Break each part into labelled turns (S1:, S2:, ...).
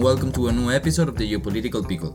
S1: and welcome to a new episode of the Geopolitical Pickle.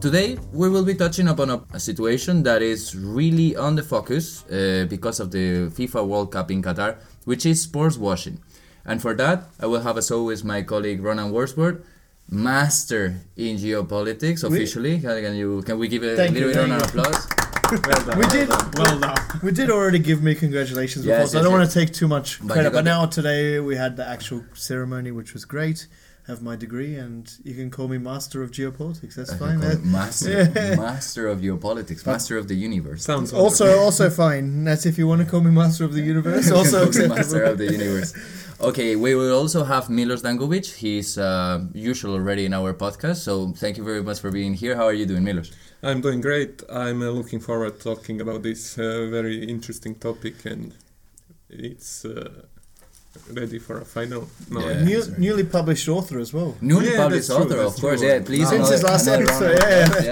S1: Today, we will be touching upon a, a situation that is really on the focus uh, because of the FIFA World Cup in Qatar, which is sports washing. And for that, I will have as always my colleague Ronan Wordsworth, master in geopolitics officially. Can, can you can we give a
S2: Thank
S1: little
S2: you,
S1: bit of an applause?
S3: Well done.
S2: We did.
S3: Well done.
S2: We did already give me congratulations before,
S1: Yes,
S2: so I don't want to take too much credit.
S1: got
S2: But now today we had the actual ceremony, which was great. Have my degree, and you can call me master of geopolitics. That's
S1: I
S2: fine.
S1: call
S2: That-
S1: master, master of geopolitics, master of the universe.
S3: Sounds
S2: also, also fine. That's if you want to call me master of the universe. Also
S1: master
S2: acceptable.
S1: of the universe. Okay, we will also have Milos Dangubic. He's uh, usual already in our podcast. So thank you very much for being here. How are you doing, Milos?
S3: I'm doing great. I'm uh, looking forward to talking about this uh, very interesting topic, and it's uh, ready for a final. No,
S1: Yeah.
S2: New,
S1: that's
S2: newly published author as well.
S1: Newly
S3: Yeah,
S1: published
S3: that's true,
S1: author,
S3: that's
S1: of course.
S3: true.
S1: Yeah, please.
S3: Since
S1: another-
S2: his last
S1: another
S2: episode,
S1: round of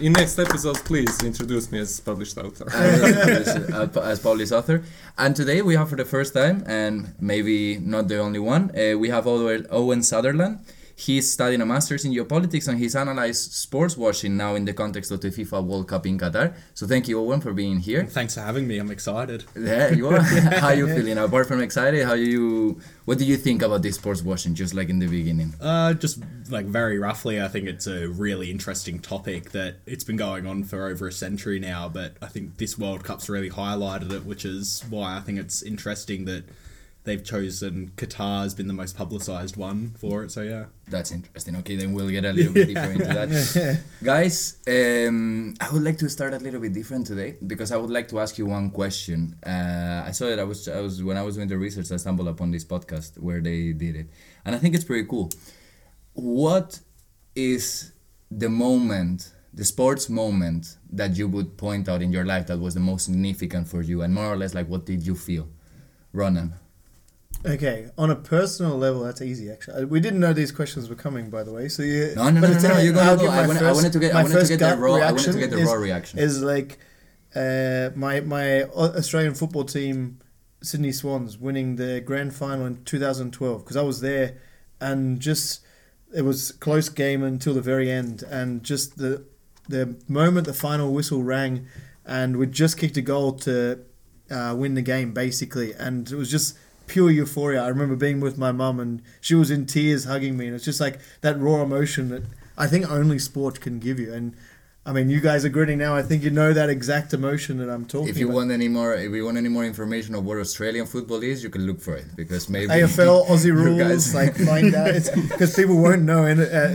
S2: yeah.
S3: In next episodes, please introduce me as published author.
S1: as, as Pauli's author. And today we have for the first time, and maybe not the only one, uh, we have Owen Owen Sutherland. He's studying a master's in geopolitics and he's analyzed sports washing now in the context of the FIFA World Cup in Qatar. So thank you, Owen, for being here.
S4: Thanks for having me. I'm excited.
S1: Yeah, you are. how are you feeling? Apart from excited, how you? What do you think about this sports washing? Just like in the beginning.
S4: Uh, just like very roughly, I think it's a really interesting topic that it's been going on for over a century now. But I think this World Cup's really highlighted it, which is why I think it's interesting that they've chosen Qatar has been the most publicized one for it. So yeah.
S1: That's interesting. Okay, then we'll get a little bit deeper into that. Guys, um, I would like to start a little bit different today because I would like to ask you one question. Uh, I saw that I was, I was when I was doing the research, I stumbled upon this podcast where they did it, and I think it's pretty cool. What is the moment, the sports moment that you would point out in your life that was the most significant for you, and more or less like what did you feel, Ronan?
S2: Okay, on a personal level, that's easy. Actually, Uh, we didn't know these questions were coming, by the way. So you,
S1: No, no,
S2: but
S1: no,
S2: it's-
S1: no, no, you're gonna
S2: I'll
S1: go. I wanted- I wanted to get- I wanted to
S2: first
S1: get the
S2: gut
S1: raw- I wanted to get the
S2: is-
S1: raw reaction.
S2: Is like uh, my my Australian football team, Sydney Swans, winning the grand final in 2012 because I was there, and just it was close game until the very end, and just the the moment the final whistle rang, and we just kicked a goal to uh, win the game basically, and it was just pure euphoria. I remember being with my mum and she was in tears hugging me, and it's just like that raw emotion that I think only sport can give you. And I mean, you guys are grinning now. I think you know that exact emotion that I'm talking
S1: If you
S2: about.
S1: want any more, if you want any more information of what Australian football is, you can look for it because maybe
S2: AFL, Aussie rules, like find out. Because people won't know, and uh,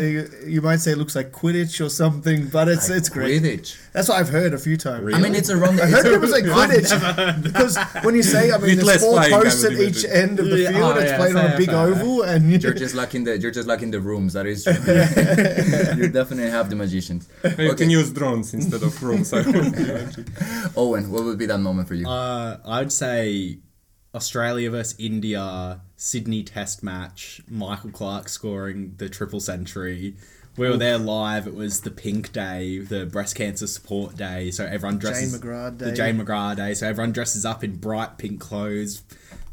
S2: you- might say it looks like Quidditch or something, but it's it's great.
S1: Quidditch.
S2: That's what I've heard a few times.
S1: I mean, it's a wrong.
S2: I heard
S1: it's a-
S2: people say Quidditch because when you say, I mean,
S3: With
S2: there's four posts at each
S3: imagine.
S2: end of the
S4: Yeah,
S2: field.
S4: oh,
S2: it's
S4: yeah,
S2: played on a big
S4: fair.
S2: oval, and you
S1: You're just lacking the. You're just lacking the rooms. That is true. you definitely have the magicians.
S3: You can use drones instead of rooms. I would imagine.
S1: Owen, what would be that moment for you?
S4: Uh, I'd say Australia versus India Sydney Test match. Michael Clarke scoring the triple century. We were there live. It was the Pink Day, the Breast Cancer Support Day. So everyone dresses
S2: McGrath
S4: the
S2: Day.
S4: Jane McGrath Day. So everyone dresses up in bright pink clothes.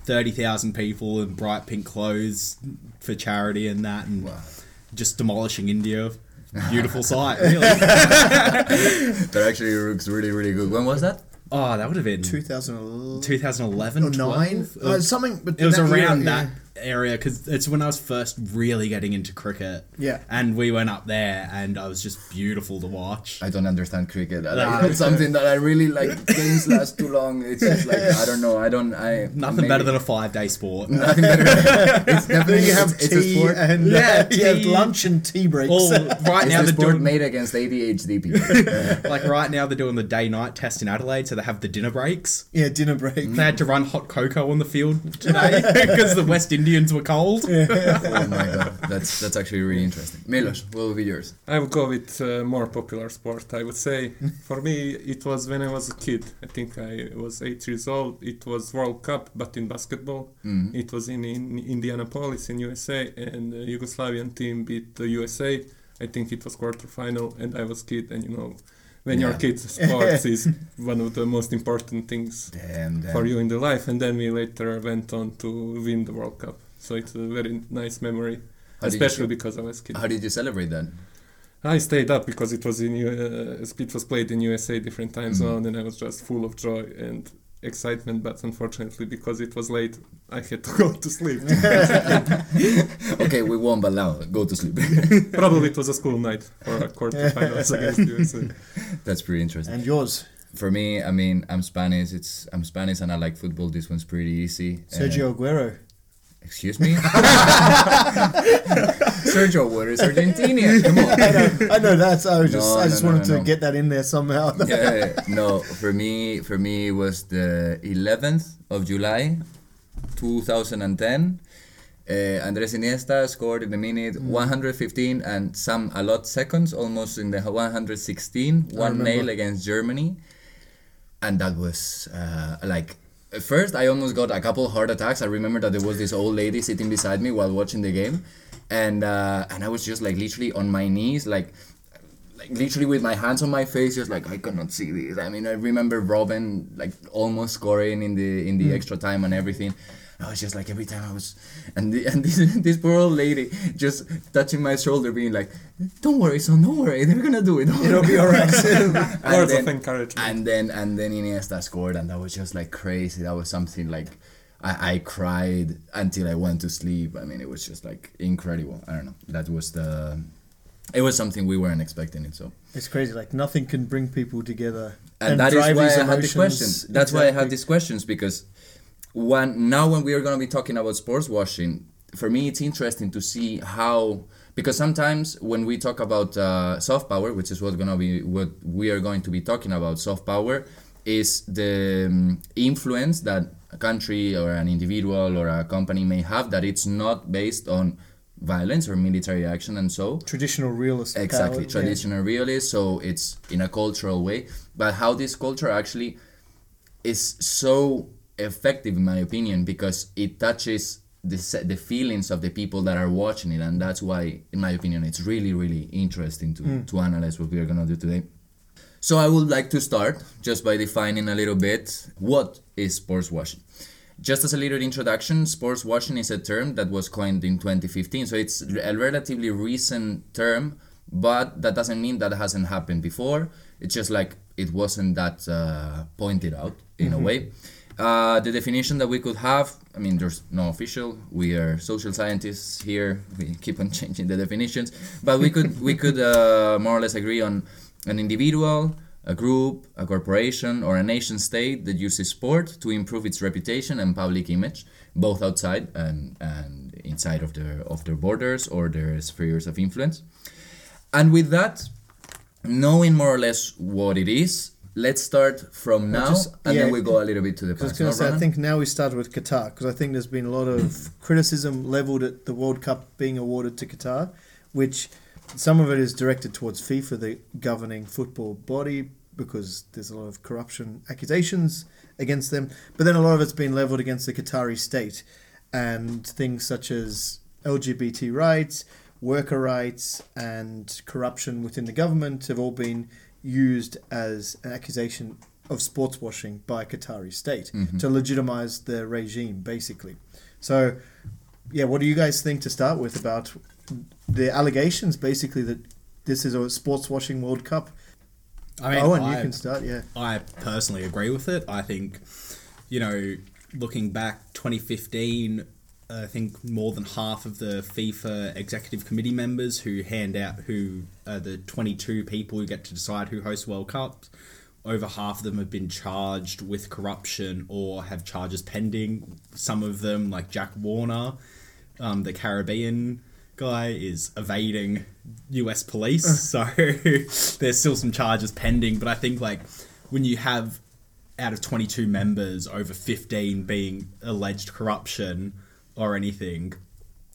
S4: Thirty thousand people in bright pink clothes for charity and that, and just demolishing India. Beautiful sight, really.
S1: that actually looks really, really good. When was that?
S4: Oh, that would have been
S2: 2011
S4: 2011
S2: or nine, uh, something. But
S4: It was
S2: that year,
S4: around
S2: yeah.
S4: That area because it's when I was first really getting into cricket.
S2: Yeah.
S4: And we went up there and I was just beautiful to watch.
S1: I don't understand cricket. I-
S4: Nah.
S1: Like, it's something that I really like. Games last too long. It's just like I don't know. I don't. I
S4: Nothing
S1: maybe-
S4: better than a five day sport.
S1: Nothing better. it's definitely
S2: you have
S1: it's, it's a
S2: tea
S1: sport.
S2: and
S4: Yeah,
S2: uh, you have
S4: tea.
S2: lunch and tea breaks.
S4: All right
S1: It's
S4: now
S1: a
S4: they're
S1: sport
S4: doing
S1: made against ADHD people.
S4: like right now they're doing the day night test in Adelaide, so they have the dinner breaks.
S2: yeah, dinner break.
S4: They had to run hot cocoa on the field today because the West Indians were cold.
S1: oh my god, that's that's actually really interesting. Milos, what will be yours?
S3: I would go with uh, more popular sport. I would say for me it was when I was a kid. I think I was eight years old. It was World Cup, but in basketball.
S1: Mhm.
S3: It was in, in Indianapolis in USA, and the Yugoslavian team beat the USA. I think it was quarterfinal, and I was kid, and you know, when
S1: Yeah.
S3: you're kids, sports is one of the most important things
S1: Damn, damn.
S3: for you in the life. And then we later went on to win the World Cup. So it's a very nice memory.
S1: How
S3: especially because I was kid.
S1: How did you celebrate then
S3: I stayed up because it was in uh, it was played in USA different time
S1: Mhm.
S3: zone, and I was just full of joy and excitement. But unfortunately, because it was late, I had to go to sleep.
S1: okay, we won, but now go to sleep.
S3: Probably it was a school night for a quarterfinals against USA.
S1: That's pretty interesting.
S2: And yours,
S1: For me, I mean, I'm Spanish. It's I'm Spanish and I like football. This one's pretty easy.
S2: Sergio
S1: Uh,
S2: Aguero.
S1: Excuse me. Sergio, what is Argentina? Come on.
S2: I know, I know that. I was just,
S1: No,
S2: I just
S1: no,
S2: wanted
S1: no,
S2: to get that in there somehow.
S1: yeah, no, for me, for me, it was the 11th of July, 2010. Uh, Andres Iniesta scored in the minute
S2: Mm.
S1: 115 and some a lot seconds, almost in the 116, one nail against Germany, and that was uh, like. At first, I almost got a couple heart attacks. I remember that there was this old lady sitting beside me while watching the game, and uh, and I was just like literally on my knees, like like literally with my hands on my face, just like I cannot see this. I mean, I remember Robben like almost scoring in the in the extra time and everything. I was just like every time I was, and the, and this this poor old lady just touching my shoulder, being like, "Don't worry, son, don't worry, they're gonna do it.
S2: It'll be all right.
S1: And
S3: Words
S1: then-
S3: of encouragement.
S1: and then and then Iniesta scored, and that was just like crazy. That was something like I, I cried until I went to sleep. I mean, it was just like incredible. I don't know. That was the. It was something we weren't expecting it. So
S2: it's crazy. Like nothing can bring people together.
S1: and, that is
S2: drive
S1: why I had these
S2: emotions.
S1: questions. That's why I
S2: Exactly.
S1: had these questions because when now when we are going to be talking about sports washing, for me it's interesting to see how because sometimes when we talk about uh, soft power, which is what's going to be what we are going to be talking about, soft power is the um, influence that a country or an individual or a company may have that it's not based on violence or military action and so
S2: Traditional realist.
S1: exactly
S2: power, yeah.
S1: traditional realist so it's in a cultural way but how this culture actually is so effective in my opinion because it touches the, the feelings of the people that are watching it and that's why in my opinion it's really really interesting to, to analyze what we are going to do today so i would like to start just by defining a little bit what is sports washing just as a little introduction, sports washing is a term that was coined in 2015, so it's a relatively recent term, but that doesn't mean that hasn't happened before. It's just like it wasn't that uh, pointed out in a way. Uh, the definition that we could have, I mean, there's no official. We are social scientists here. We keep on changing the definitions, but we could we could uh, more or less agree on an individual, a group, a corporation, or a nation state that uses sport to improve its reputation and public image, both outside and, and inside of their of their borders or their spheres of influence. And with that, knowing more or less what it is, let's start from now,
S2: just-
S1: and
S2: yeah,
S1: then we go a little bit to the
S2: I was
S1: past.
S2: going
S1: No,
S2: to say, I think now we start with Qatar because I think there's been a lot of criticism leveled at the World Cup being awarded to Qatar, which some of it is directed towards FIFA, the governing football body, because there's a lot of corruption accusations against them. But then a lot of it's been leveled against the Qatari state and things such as LGBT rights, worker rights, and corruption within the government have all been used as an accusation of sports washing by Qatari state
S1: Mhm.
S2: to legitimize the regime, basically. So, yeah, what do you guys think to start with about the allegations, basically, that this is a sports washing World Cup?
S4: I mean,
S2: Owen,
S4: I,
S2: you can start, yeah.
S4: I personally agree with it. I think, you know, looking back 2015, I think more than half of the FIFA executive committee members who hand out, who are the 22 people who get to decide who hosts World Cups, over half of them have been charged with corruption or have charges pending. Some of them, like Jack Warner, um, the Caribbean guy, is evading US police. so there's still some charges pending. But I think, like, when you have out of 22 members, over 15 being alleged corruption or anything,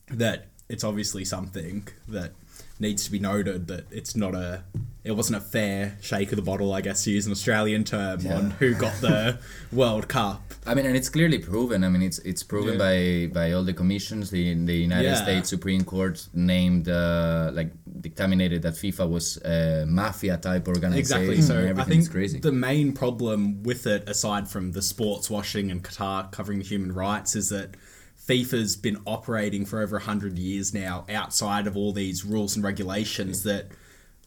S4: that it's obviously something that needs to be noted that it's not a it wasn't a fair shake of the bottle i guess to use an australian term on who got the world cup
S1: I mean, and it's clearly proven. I mean, it's it's proven by by all the commissions. The the United
S4: Yeah.
S1: States Supreme Court named uh, like dictaminated that FIFA was a mafia type organization.
S4: exactly so i think
S1: crazy.
S4: the main problem with it aside from the sports washing and qatar covering human rights is that FIFA's been operating for over 100 years now outside of all these rules and regulations that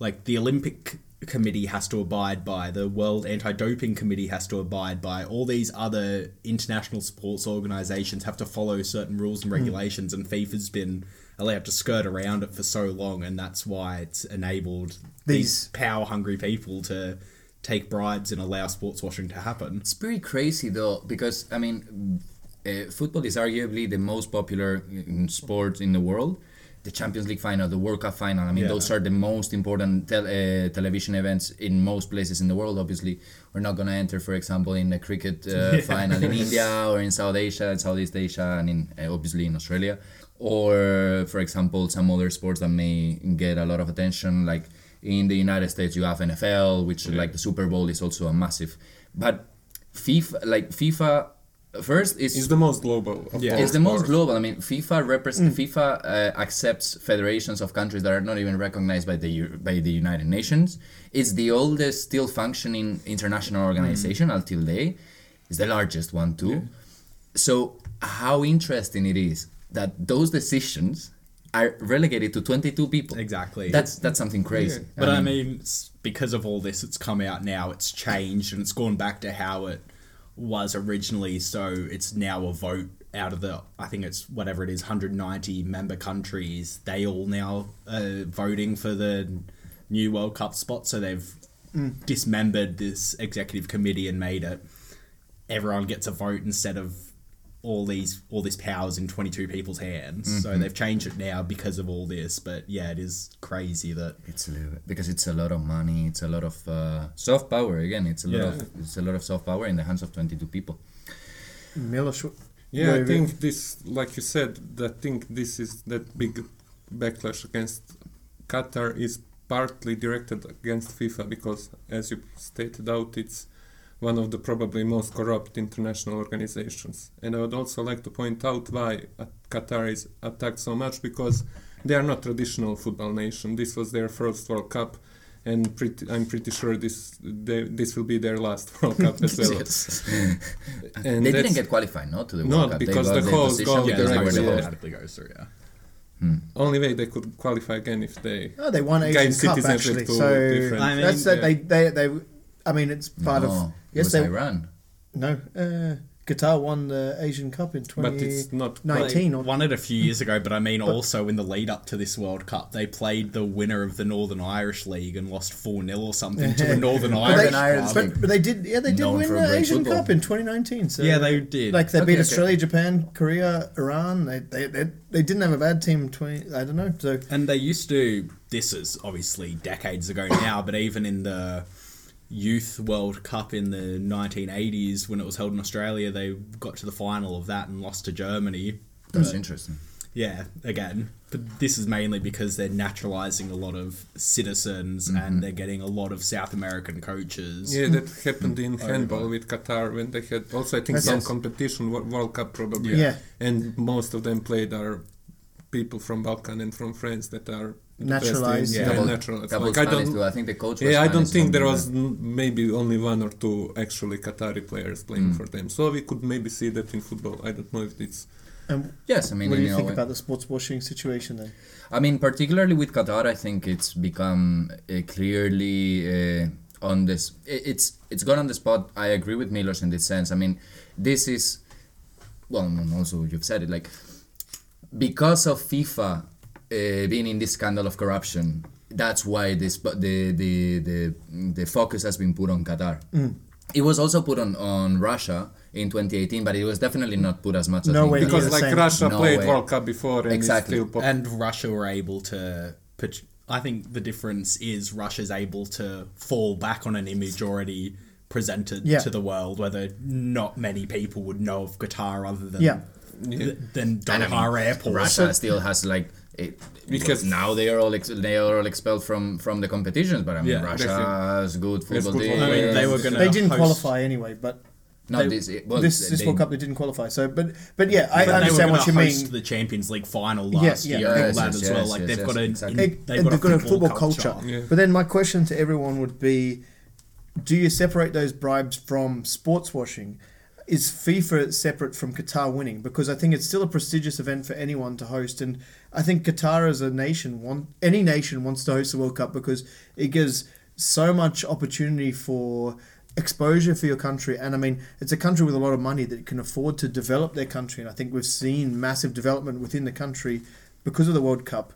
S4: like the Olympic committee has to abide by, the World Anti-Doping Committee has to abide by, all these other international sports organizations have to follow certain rules and hmm. regulations and FIFA's been allowed to skirt around it for so long and that's why it's enabled these
S2: These-
S4: power-hungry people to take bribes and allow sports washing to happen.
S1: It's pretty crazy though, because I mean, uh, football is arguably the most popular mm, sport in the world. The Champions League final, the World Cup final. I mean,
S4: Yeah.
S1: those are the most important tel- uh, television events in most places in the world. Obviously, we're not going to enter, for example, in the cricket uh, final in India or in South Asia, in Southeast Asia, and in uh, obviously in Australia, or for example, some other sports that may get a lot of attention, like in the United States, you have NFL, which like the Super Bowl is also a massive. But FIFA, like FIFA, first is
S3: It's the most global. Of
S4: Yeah.
S1: it's the most
S3: sports.
S1: global. I mean, FIFA
S2: Mm.
S1: represent FIFA uh, accepts federations of countries that are not even recognized by the by the United Nations. It's the oldest still functioning international
S2: Mm.
S1: organization until today. It's the largest one too. So how interesting it is that those decisions are relegated to 22 people.
S4: Exactly.
S1: That's that's something crazy.
S4: But I mean, s- because of all this, it's come out now. It's changed and it's gone back to how it was originally. So it's now a vote out of the, I think it's whatever it is, 190 member countries. They all now are voting for the new World Cup spot. So they've mm. dismembered this executive committee and made it everyone gets a vote instead of all these all this powers in 22 people's hands so they've changed it now because of all this but yeah it is crazy that
S1: It's a little bit because it's a lot of money. It's a lot of uh, soft power. Again, it's a lot
S4: Yeah.
S1: of it's a lot of soft power in the hands of 22 people.
S2: Milos, what-
S3: Yeah, I think this, like you said, I think this is that big backlash against Qatar is partly directed against FIFA because, as you stated out, it's one of the probably most corrupt international organizations. And I would also like to point out why Qatar is attacked so much because they are not traditional football nation. This was their first World Cup. And pretty, I'm pretty sure this they, this will be their last World Cup as well.
S1: Yes.
S3: And
S1: they didn't get qualified, no, to the
S3: No,
S1: World Cup. They
S3: because
S1: got
S3: the host
S1: position
S3: got
S4: yeah,
S1: because they were
S3: directly,
S1: the
S3: yeah.
S1: host.
S4: automatically goes through yeah
S3: Only way they could qualify again if they
S2: Oh, they won
S3: gain
S2: Asian Cup
S3: citizenship
S2: actually.
S3: to
S2: So
S3: different.
S4: I mean,
S2: that's that
S3: yeah.
S2: they, they they. I mean, it's part
S1: no,
S2: of. Yes,
S1: was
S2: they.
S1: Iran.
S2: No, uh, Qatar won the Asian Cup in
S3: but it's not.
S2: nineteen.
S4: They
S2: or
S4: won it a few years ago, but I mean, also in the lead up to this World Cup, they played the winner of the Northern Irish League and lost 4 0 or something to a Northern
S2: But
S4: Irish
S2: they,
S1: Ireland
S2: but, but they did, yeah, they did
S1: Known
S2: win the Asian
S1: football.
S2: Cup in 2019. So
S4: Yeah, they did.
S2: Like they
S1: Okay,
S2: beat
S1: okay.
S2: Australia, Japan, Korea, Iran. They, they they they didn't have a bad team. 20, I don't know. So
S4: And they used to, this is obviously decades ago now, but even in the Youth World Cup in the 1980s, when it was held in Australia, they got to the final of that and lost to Germany.
S1: That's
S4: But,
S1: interesting.
S4: yeah, again. But this is mainly because they're naturalizing a lot of citizens and mm-hmm. they're getting a lot of South American coaches.
S3: Yeah, that happened in
S4: mm.
S3: handball with Qatar when they had also I think
S2: That's-
S3: some
S2: Yes.
S3: competition World Cup probably.
S2: Yeah.
S3: And most of them played are people from Balkan and from France that are the best in-
S2: Naturalized,
S3: Yeah,
S1: Couple-
S3: naturalized.
S1: couple
S3: Like, I don't.
S1: too. I think the coach was
S3: Yeah, I don't think there was
S1: like
S3: n- maybe only one or two actually Qatari players playing
S1: Mm.
S3: for them. So we could maybe see that in football. I don't know if it's
S2: and
S1: that. Yes, I mean,
S2: what do you think
S1: way.
S2: about the sports washing situation then?
S1: I mean, particularly with Qatar, I think it's become uh, clearly uh, on this. It's it's gone on the spot. I agree with Milos in this sense. I mean, this is well, also you've said it like because of FIFA uh, being in this scandal of corruption. That's why this the the the the focus has been put on Qatar. It was also put on, on Russia in 2018, but it was definitely not put as much as
S2: No
S1: in
S2: way
S3: because like
S2: same.
S3: Russia
S1: No
S3: played
S1: way.
S3: World Cup before and
S1: Exactly.
S3: still pop-
S4: And Russia were able to. put- I think the difference is Russia's able to fall back on an image already presented
S2: Yeah.
S4: to the world, whether not many people would know of Qatar other than
S2: Yeah.
S4: th- than
S1: And I
S4: Doha
S1: mean,
S4: Airport.
S1: Russia still has like it,
S3: Because-
S1: because now they are all ex- they are all expelled from from the competitions. But I mean,
S4: Yeah.
S1: Russia
S3: Definitely.
S1: has good football
S3: good
S1: team.
S3: football
S4: I mean, they were gonna
S2: They didn't
S4: host-
S2: qualify anyway, but
S1: Not
S2: they-
S1: this. Well,
S2: this this
S1: they-
S2: World Cup they didn't qualify. So, but but yeah, I
S4: But they
S2: understand
S4: were
S2: what you
S4: gonna
S2: mean.
S4: the Champions League final
S2: Yeah,
S4: last
S2: yeah.
S4: year and all
S1: Yes,
S4: that
S1: yes,
S4: as well.
S1: yes,
S4: Like
S1: yes,
S4: they've
S1: yes,
S4: got a
S1: exactly.
S4: in,
S2: It-
S4: they've
S2: and
S4: got, a football, culture.
S3: Yeah.
S2: But then my question to everyone would be: Do you separate those bribes from sports washing? Is FIFA separate from Qatar winning? Because I think it's still a prestigious event for anyone to host, and I think Qatar as a nation want any nation wants to host the World Cup because it gives so much opportunity for exposure for your country and i mean it's a country with a lot of money that can afford to develop their country and i think we've seen massive development within the country because of the world cup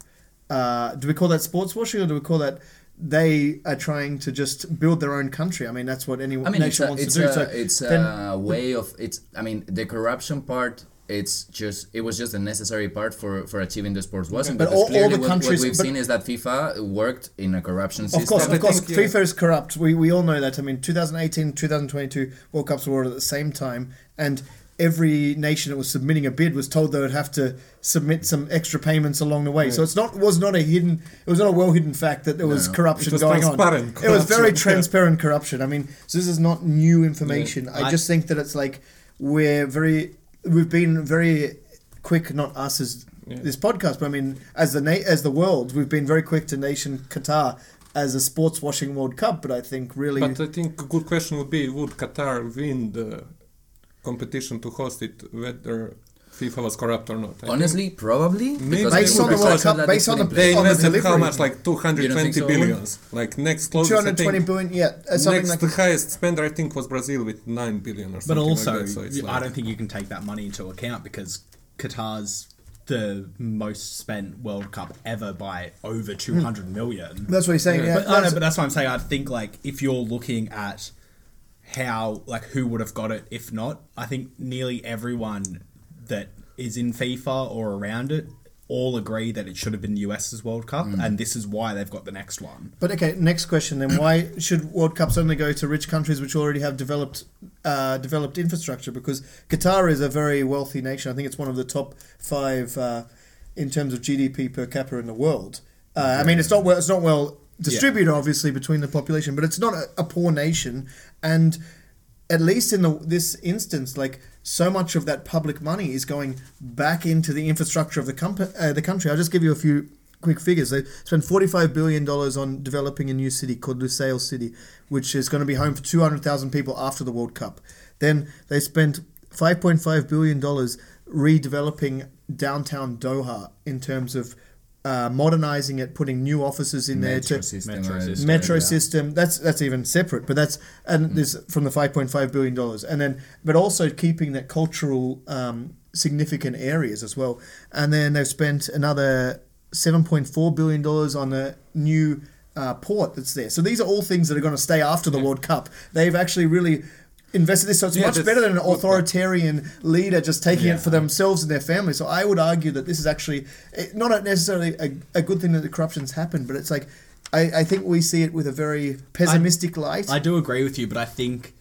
S2: uh, do we call that sports washing or do we call that they are trying to just build their own country i mean that's what any
S1: I mean,
S2: nation
S1: a,
S2: wants
S1: it's
S2: to do
S1: a,
S2: so
S1: it's
S2: then-
S1: a way of it's. I mean, the corruption part. It's just it was just a necessary part for for achieving the sports wasn't.
S2: But all- all
S1: clearly
S2: the
S1: what,
S2: countries-
S1: what we've seen is that FIFA worked in a corruption system.
S2: Of course, of course,
S3: think, yeah.
S2: FIFA is corrupt. We, we all know that. I mean, 2018, 2022 World Cups were at the same time, and every nation that was submitting a bid was told they would have to submit some extra payments along the way. So it's not was not a hidden. It was not a well hidden fact that there was
S1: No.
S2: corruption
S3: It was
S2: going on.
S3: transparent
S2: It was very
S3: corruption, yeah.
S2: transparent corruption. I mean, so this is not new information. I
S4: I-
S2: just think that it's like we're very. We've been very quick, not us as
S3: Yeah.
S2: this podcast, but I mean, as the na- as the world, we've been very quick to nation Qatar as a sports washing World Cup. But I think really,
S3: But I think a good question would be: Would Qatar win the competition to host it, whether FIFA was corrupt or not? I think
S1: Honestly, probably
S3: Maybe Based on the World
S2: Cup, based
S1: they
S2: on the-
S3: they
S1: place.
S2: on the
S3: invested how much? Like two hundred
S1: You don't
S3: twenty
S1: think so?
S3: billions. Like next closest,
S2: two
S3: I think.
S2: billion, yeah, uh, something
S3: Next,
S2: like.
S3: the highest spender I think was Brazil with nine billion or
S4: But
S3: something
S4: also,
S3: like that. So it's
S4: you-
S3: like,
S4: I don't think you can take that money into account because Qatar's the most spent World Cup ever by over two hundred million.
S2: That's what he's saying. Yeah,
S4: but, I know, but that's what I'm saying. I think like if you're looking at how like who would have got it if not, I think nearly everyone that is in FIFA or around it all agree that it should have been US's World Cup, and this is why they've got the next one.
S2: But okay, next question then: Why should World Cups only go to rich countries which already have developed uh, developed infrastructure? Because Qatar is a very wealthy nation. I think it's one of the top five uh, in terms of GDP per capita in the world. Uh, I mean, it's not well, it's not well distributed, obviously, between the population, but it's not a, a poor nation. And at least in the this instance, like so much of that public money is going back into the infrastructure of the comp- uh, the country. I'll just give you a few quick figures. They spent forty five billion dollars on developing a new city called Lusail City, which is going to be home for two hundred thousand people after the World Cup. Then they spent five point five billion dollars redeveloping downtown Doha in terms of uh, modernizing it, putting new offices in there
S1: Metro
S2: to
S1: system
S4: Metro system.
S2: metro
S1: yeah.
S2: system. That's that's even separate but that's and this from the 5.5 billion dollars. And then but also keeping that cultural um, significant areas as well. And then they've spent another 7.4 billion dollars on a new uh, port that's there. So these are all things that are going to stay after the world cup. They've actually really invested this so it's
S3: Yeah,
S2: much better than an authoritarian leader just taking
S4: Yeah.
S2: it for themselves and their family so i would argue that this is actually eh, not necessarily a, a good thing that the corruption's happened but it's like I, I think we see it with a very pessimistic light.
S4: I do agree with you, but I think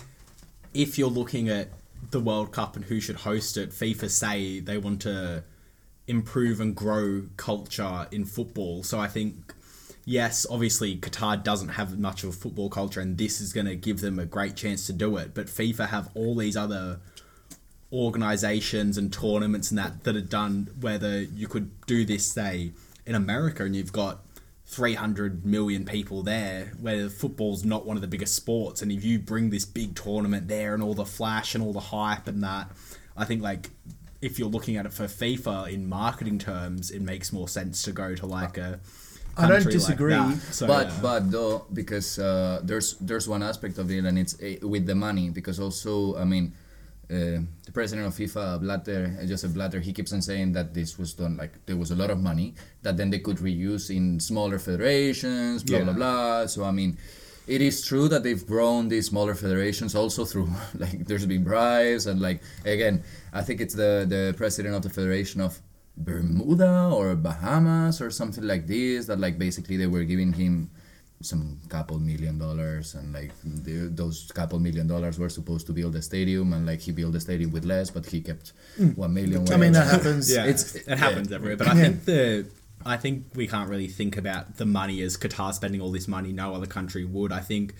S4: if you're looking at the World Cup and who should host it, FIFA say they want to improve and grow culture in football. So I think, yes, obviously Qatar doesn't have much of a football culture, and this is going to give them a great chance to do it. But FIFA have all these other organizations and tournaments and that that are done whether you could do this say in America and you've got 300 million people there where football's not one of the biggest sports and if you bring this big tournament there and all the flash and all the hype and that I think like if you're looking at it for FIFA in marketing terms it makes more sense to go to like a
S2: I don't
S4: like
S2: disagree,
S4: that. So,
S1: but
S4: yeah.
S1: but though because uh, there's there's one aspect of it and it's uh, with the money because also I mean uh, the president of FIFA Blatter uh, Joseph Blatter he keeps on saying that this was done like there was a lot of money that then they could reuse in smaller federations blah blah blah so I mean it is true that they've grown these smaller federations also through like there's been bribes and like again I think it's the the president of the federation of Bermuda or Bahamas or something like this that like basically they were giving him some couple million dollars and like the, those couple million dollars were supposed to build a stadium and like he built a stadium with less but he kept hmm. one million
S2: I mean, that
S1: whatever.
S2: happens.
S4: yeah,
S1: it's-
S4: it happens everywhere. But I think the I think we can't really think about the money as Qatar spending all this money. No other country would. I think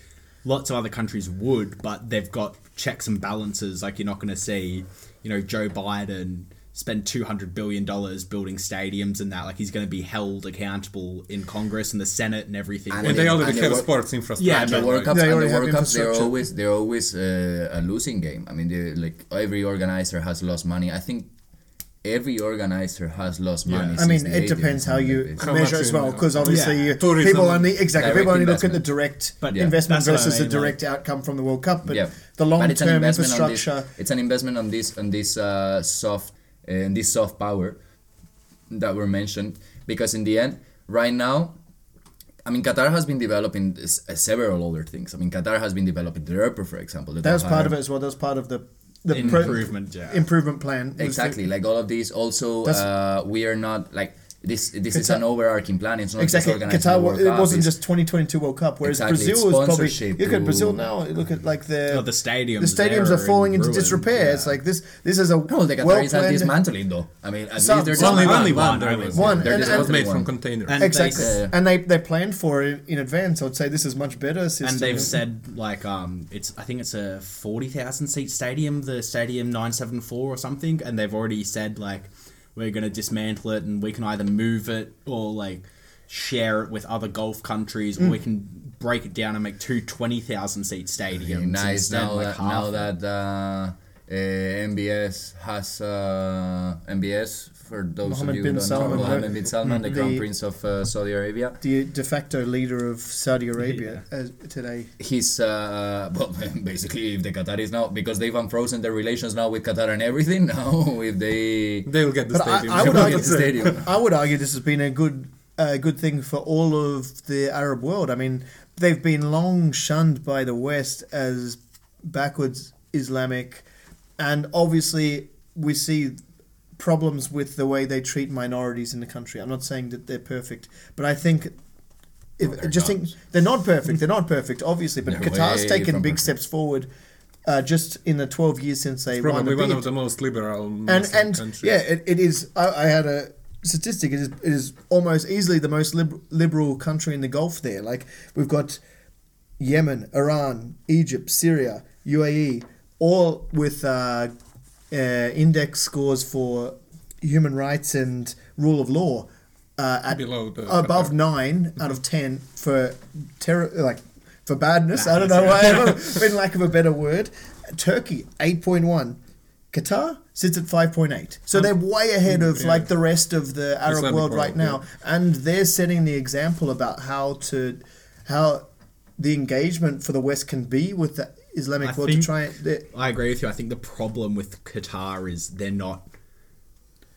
S4: lots of other countries would, but they've got checks and balances. Like you're not going to see, you know, Joe Biden spend two hundred billion dollars building stadiums and that. Like he's going to be held accountable in Congress and the Senate and everything.
S1: And
S3: And they
S1: is-
S3: already
S1: and
S3: have
S1: it wa-
S3: sports infrastructure.
S4: Yeah,
S1: and the World
S4: like-
S1: Cups,
S2: They
S1: and the World Cups, they're always they're always uh, a losing game. I mean, they like every organizer has lost money. I think every organizer has lost money.
S2: I mean, it depends how you
S1: like.
S3: How
S2: measure as well, because obviously
S4: Yeah.
S2: you, people only exactly people only look at the direct
S4: But
S1: Yeah.
S2: investment
S4: that's what I
S2: versus the
S4: mean, like-
S2: direct outcome from the World Cup. But
S1: yeah.
S2: the long
S1: But it's an
S2: term
S1: investment on this-
S2: infrastructure.
S1: it's an investment on this on this uh, soft uh, this soft power that were mentioned because in the end, right now, I mean, Qatar has been developing s- uh, several other things. I mean, Qatar has been developing the airport, for example. the
S2: That was part of it as well. That was part of the the pro-
S4: improvement. yeah.
S2: improvement plan. was the-
S1: Exactly, like all of these. Also, uh, we are not like this. This is an overarching plan. It's not
S2: Exactly,
S1: just organizing
S2: Qatar.
S1: the
S2: wa-
S1: World
S2: It
S1: Cup,
S2: wasn't
S1: it's-
S2: just 2022 World Cup. Whereas
S1: Exactly, it's
S2: Brazil was probably.
S1: sponsorship
S2: Look at Brazil now. Look at like the
S4: Oh, the stadiums.
S2: the stadiums are falling into
S4: ruined,
S2: disrepair.
S4: yeah.
S2: It's like this. This is a
S1: No, the Qataris are dismantling though. I mean, at
S2: Some-
S1: least there's
S2: some-
S3: Only
S4: Only
S3: one.
S4: one,
S3: there was-
S2: one.
S1: They're
S2: And-
S3: It
S2: and-
S3: was made
S1: one.
S3: from containers.
S4: And
S2: Exactly,
S4: they-
S1: Yeah.
S2: and they they planned for it in advance. I would say this is much better. System.
S4: and they've said like um it's I think it's a forty thousand seat stadium, the stadium nine seven four or something, and they've already said like we're gonna dismantle it and we can either move it or like share it with other Gulf countries,
S2: Mm.
S4: or we can break it down and make two 20,000 seat stadiums.
S1: Okay, nice.
S4: instead,
S1: Now
S4: like
S1: that now that uh, uh, MBS has uh, MBS for those
S2: Mohammed
S1: of you
S2: bin
S1: who don't
S2: Salman,
S1: know Mohammed bin Salman, the crown prince of uh, Saudi Arabia.
S2: the de facto leader of Saudi Arabia as, today.
S1: He's uh, well, basically if the Qataris now because they've unfrozen their relations now with Qatar and everything. Now if they
S3: They'll get the
S2: But I-
S3: stadium.
S2: I would argue-
S1: get the stadium.
S2: I would argue this has been a good uh, good thing for all of the Arab world. I mean, they've been long shunned by the West as backwards Islamic, and obviously we see problems with the way they treat minorities in the country. I'm not saying that they're perfect, but I think. If,
S1: No, they're
S2: just
S1: not.
S2: think they're not perfect. They're not perfect, obviously. But
S1: They're
S2: Qatar's taken big
S1: perfect.
S2: steps forward, uh, just in the 12 years since they won
S3: Probably one of the most liberal
S2: and
S3: Muslim
S2: and
S3: countries.
S2: yeah, it, it is. I, I had a statistic. It is, it is almost easily the most lib- liberal country in the Gulf. There, like we've got Yemen, Iran, Egypt, Syria, UAE, all with uh, uh, index scores for human rights and rule of law uh, at
S3: Below the
S2: above nine out of ten for terror, like for badness. I don't know why, in lack of a better word. Turkey eight point one, Qatar sits at five point eight. So they're way ahead of
S3: Yeah.
S2: like the rest of the Arab
S3: Islamic
S2: world right now, and they're setting the example about how to how the engagement for the West can be with the Islamic
S4: I
S2: world to try. And,
S4: I agree with you. I think the problem with Qatar is they're not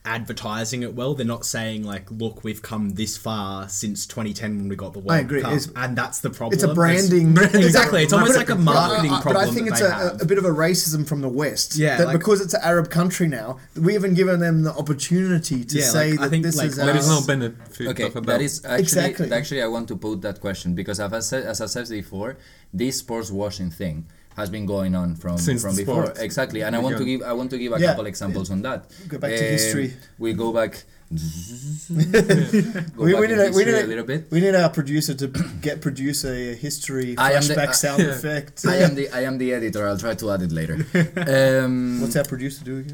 S4: advertising it well. They're not saying like, "Look, we've come this far since 2010 when we got the World
S2: I agree.
S4: Cup,"
S2: It's-
S4: and that's the problem.
S2: it's a branding.
S4: exactly. It's almost like a
S2: but-
S4: marketing
S2: uh,
S4: problem.
S2: But I think it's a, a bit of a racism from the West.
S4: Yeah,
S2: that
S4: like-
S2: because it's an Arab country now, we haven't given them the opportunity to
S4: Yeah,
S2: say
S4: like, I
S2: that
S4: think,
S2: this
S4: like,
S2: is.
S3: There is
S2: our-
S3: no benefit
S1: Okay,
S3: of a
S1: that
S3: doubt.
S1: is actually
S2: Exactly.
S1: actually I want to put that question because as I said as I said before, this sports washing thing has been going on from
S3: Since
S1: from before
S3: sport
S1: exactly, and I want to give I want to give a
S2: Yeah.
S1: couple examples on that.
S2: Go back to
S1: Um,
S2: history.
S1: We go back.
S2: we, we need a, we need
S1: a
S2: a,
S1: little bit.
S2: We need our producer to get producer a history
S1: I am the-
S2: flashback
S1: uh,
S2: sound
S3: yeah.
S2: effect.
S1: I am the I am the editor. I'll try to add it later. Um,
S2: What's our producer doing?